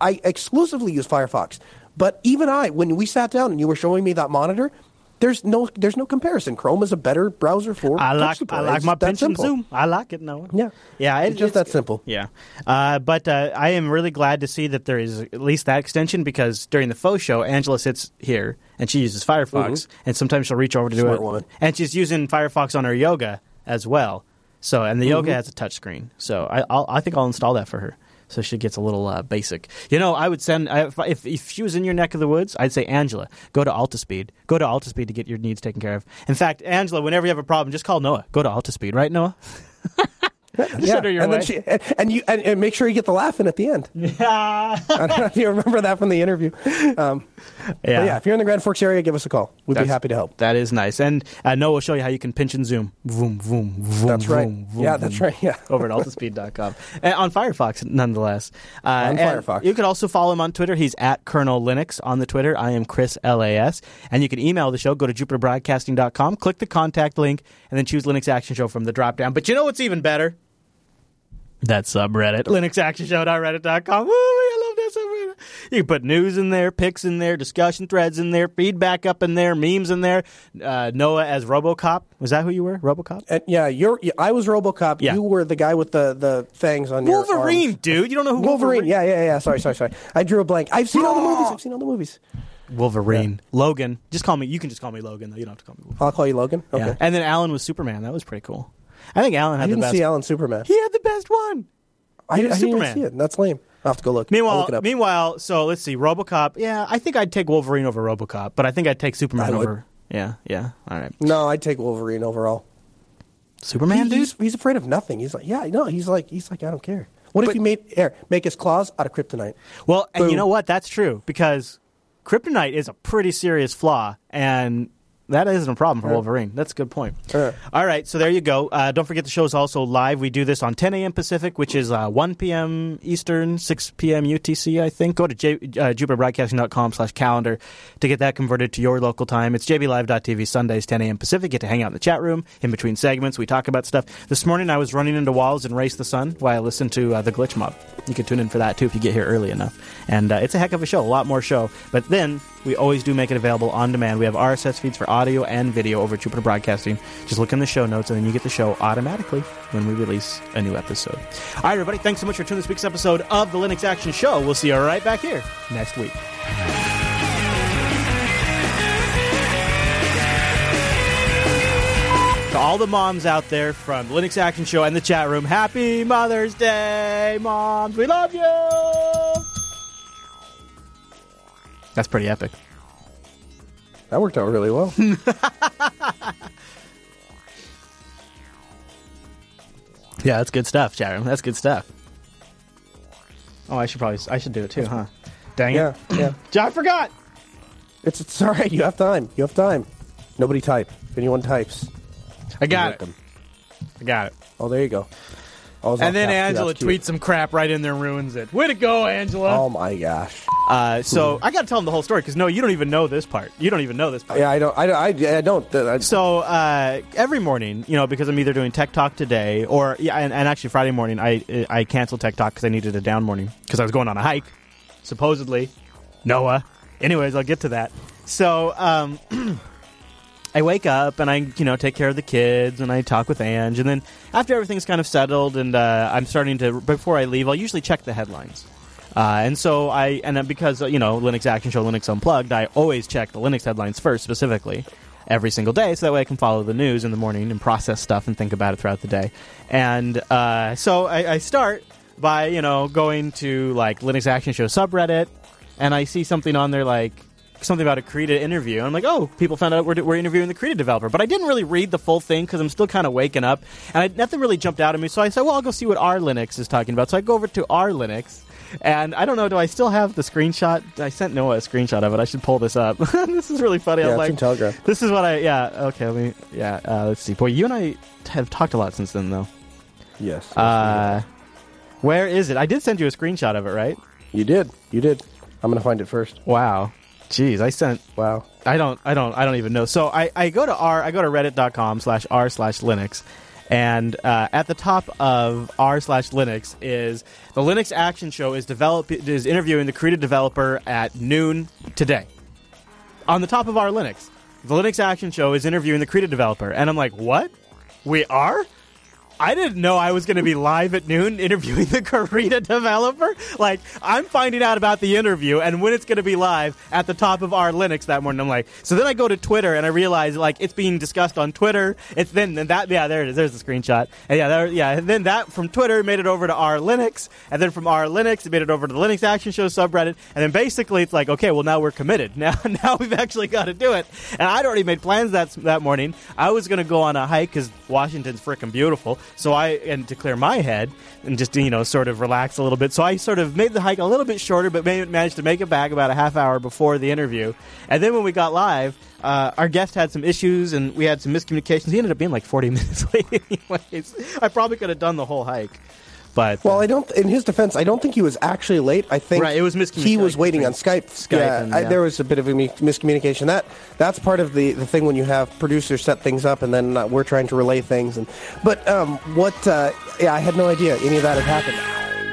I exclusively use Firefox. But even I, when we sat down and you were showing me that monitor, there's no there's no comparison. Chrome is a better browser for I like. I like my pinch and zoom. I like it, Noah. Yeah. yeah, It's just that simple. Yeah, uh, but uh, I am really glad to see that there is at least that extension because during the faux show, Angela sits here and she uses Firefox, and sometimes she'll reach over to do Mm-hmm. It, woman. and she's using Firefox on her yoga as well. So, and the Mm-hmm. yoga has a touch screen. So, I I'll, I think I'll install that for her. So she gets a little uh, basic. You know, I would send if, if if she was in your neck of the woods, I'd say Angela, go to Altispeed. Go to Altispeed to get your needs taken care of. In fact, Angela, whenever you have a problem, just call Noah. Go to Altispeed, right, Noah? Just send her your and way. then she and, and you and, and make sure you get the laugh in at the end. Yeah. I don't know if you remember that from the interview. Um, but yeah, if you're in the Grand Forks area, give us a call. We'd be happy to help. That is nice. And uh, Noah will show you how you can pinch and zoom. Vroom, vroom, vroom, That's right. vroom, vroom, Yeah, that's right. Yeah. Over at altispeed.com. And on Firefox, nonetheless. Uh, On Firefox. You can also follow him on Twitter. He's at Colonel Linux on the Twitter. I am Chris LAS. And you can email the show. Go to jupiterbroadcasting.com, click the contact link, and then choose Linux Action Show from the drop down. But you know what's even better? That subreddit, linuxactionshow.reddit.com. Woo, I love that subreddit. You can put news in there, pics in there, discussion threads in there, feedback up in there, memes in there. Uh, Noah as RoboCop. Was that who you were? RoboCop? And yeah, you're. yeah, I was RoboCop. Yeah. You were the guy with the, the fangs on your Wolverine, dude. You don't know who Wolverine. Yeah, yeah, yeah. Sorry, sorry, sorry. I drew a blank. I've seen all the movies. I've seen all the movies. Wolverine. Logan. Just call me. You can just call me Logan, though. You don't have to call me Wolverine. I'll call you Logan. Okay. Yeah. And then Alan was Superman. That was pretty cool. I think Alan I had the didn't best. see Alan Superman. He had the best one. I, I didn't Superman. see it. That's lame. I'll have to go look. Meanwhile, look it up. meanwhile, so let's see. RoboCop. Yeah, I think I'd take Wolverine over RoboCop, but I think I'd take Superman I would. over. Yeah, yeah. All right. no, I'd take Wolverine overall. Superman, He- dude. he's, he's afraid of nothing. He's like, yeah, no. He's like, he's like, I don't care. What if you made air make his claws out of kryptonite? Well, and you Boom. know what? That's true because kryptonite is a pretty serious flaw, and that isn't a problem for Wolverine. That's a good point. All right, so there you go. Uh, don't forget the show is also live. We do this on 10 a.m. Pacific, which is uh, 1 p.m. Eastern, 6 p.m. UTC, I think. Go to J- uh, jupiterbroadcasting.com slash calendar to get that converted to your local time. It's jblive.tv, Sundays, 10 a.m. Pacific. Get to hang out in the chat room in between segments. We talk about stuff. This morning I was running into walls and Race the Sun while I listened to uh, The Glitch Mob. You can tune in for that too if you get here early enough. And uh, it's a heck of a show, a lot more show. But then we always do make it available on demand. We have RSS feeds for audio and video over at Jupiter Broadcasting. Just look in the show notes and then you get the show automatically when we release a new episode. All right, everybody, thanks so much for tuning this week's episode of the Linux Action Show. We'll see you right back here next week. To all the moms out there from Linux Action Show and the chat room, happy Mother's Day, moms. We love you. That's pretty epic. That worked out really well. Yeah, that's good stuff, Sharon. That's good stuff. Oh, I should probably I should do it too, huh? Dang Yeah, it. yeah. John, I forgot. It's it's all right. You have time. You have time. Nobody type. If anyone types, I got it. them. I got it. Oh, there you go. And then. Angela cute. tweets some crap right in there and ruins it. Way to go, Angela. Oh my gosh. Uh, so I got to tell him the whole story because no, you don't even know this part. You don't even know this part. Yeah, I don't. I, I, I don't. I, So uh, every morning, you know, because I'm either doing Tech Talk today or yeah, and, and actually Friday morning, I I canceled Tech Talk because I needed a down morning because I was going on a hike, supposedly. Noah. Anyways, I'll get to that. So um, I wake up and I you know take care of the kids and I talk with Ange and then after everything's kind of settled and uh, I'm starting to before I leave, I'll usually check the headlines. Uh, and so I, and then because uh, you know Linux Action Show, Linux Unplugged, I always check the Linux headlines first, specifically every single day, so that way I can follow the news in the morning and process stuff and think about it throughout the day. And uh, so I, I start by you know going to like Linux Action Show subreddit, and I see something on there like something about a Krita interview. And I'm like, oh, people found out we're, we're interviewing the Krita developer. But I didn't really read the full thing because I'm still kind of waking up. And I, nothing really jumped out at me. So I said, well, I'll go see what R Linux is talking about. So I go over to R Linux. And I don't know, do I still have the screenshot? I sent Noah a screenshot of it. I should pull this up. this is really funny. Yeah, I'm it's like, in Telegram. This is what I, yeah, okay, let me, yeah, uh, let's see. Boy, you and I have talked a lot since then, though. yes. Uh, where is it? I did send you a screenshot of it, right? you did. You did. I'm gonna find it first. Wow. Jeez, I sent Wow. I don't I don't I don't even know. So I, I go to r I go to reddit.com slash r slash linux and uh, at the top of r slash linux is the linux action show is develop is interviewing the Krita developer at noon today on the top of r linux the linux action show is interviewing the Krita developer and i'm like what we are I didn't know I was going to be live at noon interviewing the Krita developer. Like, I'm finding out about the interview and when it's going to be live at the top of our Linux that morning. I'm like, so then I go to Twitter and I realize like it's being discussed on Twitter. It's then then that yeah there it is. There's the screenshot. And yeah, there, yeah. And then that from Twitter made it over to our Linux, and then from our Linux it made it over to the Linux Action Show subreddit. And then basically it's like, okay, well now we're committed. Now now we've actually got to do it. And I'd already made plans that that morning. I was going to go on a hike because Washington's freaking beautiful. So I and to clear my head and just you know sort of relax a little bit. So I sort of made the hike a little bit shorter, but managed to make it back about a half hour before the interview. And then when we got live, uh, our guest had some issues and we had some miscommunications. He ended up being like forty minutes late. Anyways, I probably could have done the whole hike, but Well, I don't. In his defense, I don't think he was actually late. I think Right, it was miscommunication He was waiting on Skype. Skype yeah, and- I, there was a bit of a miscommunication. That that's part of the, the thing when you have producers set things up and then uh, we're trying to relay things. And but um, what? Uh, yeah, I had no idea any of that had happened.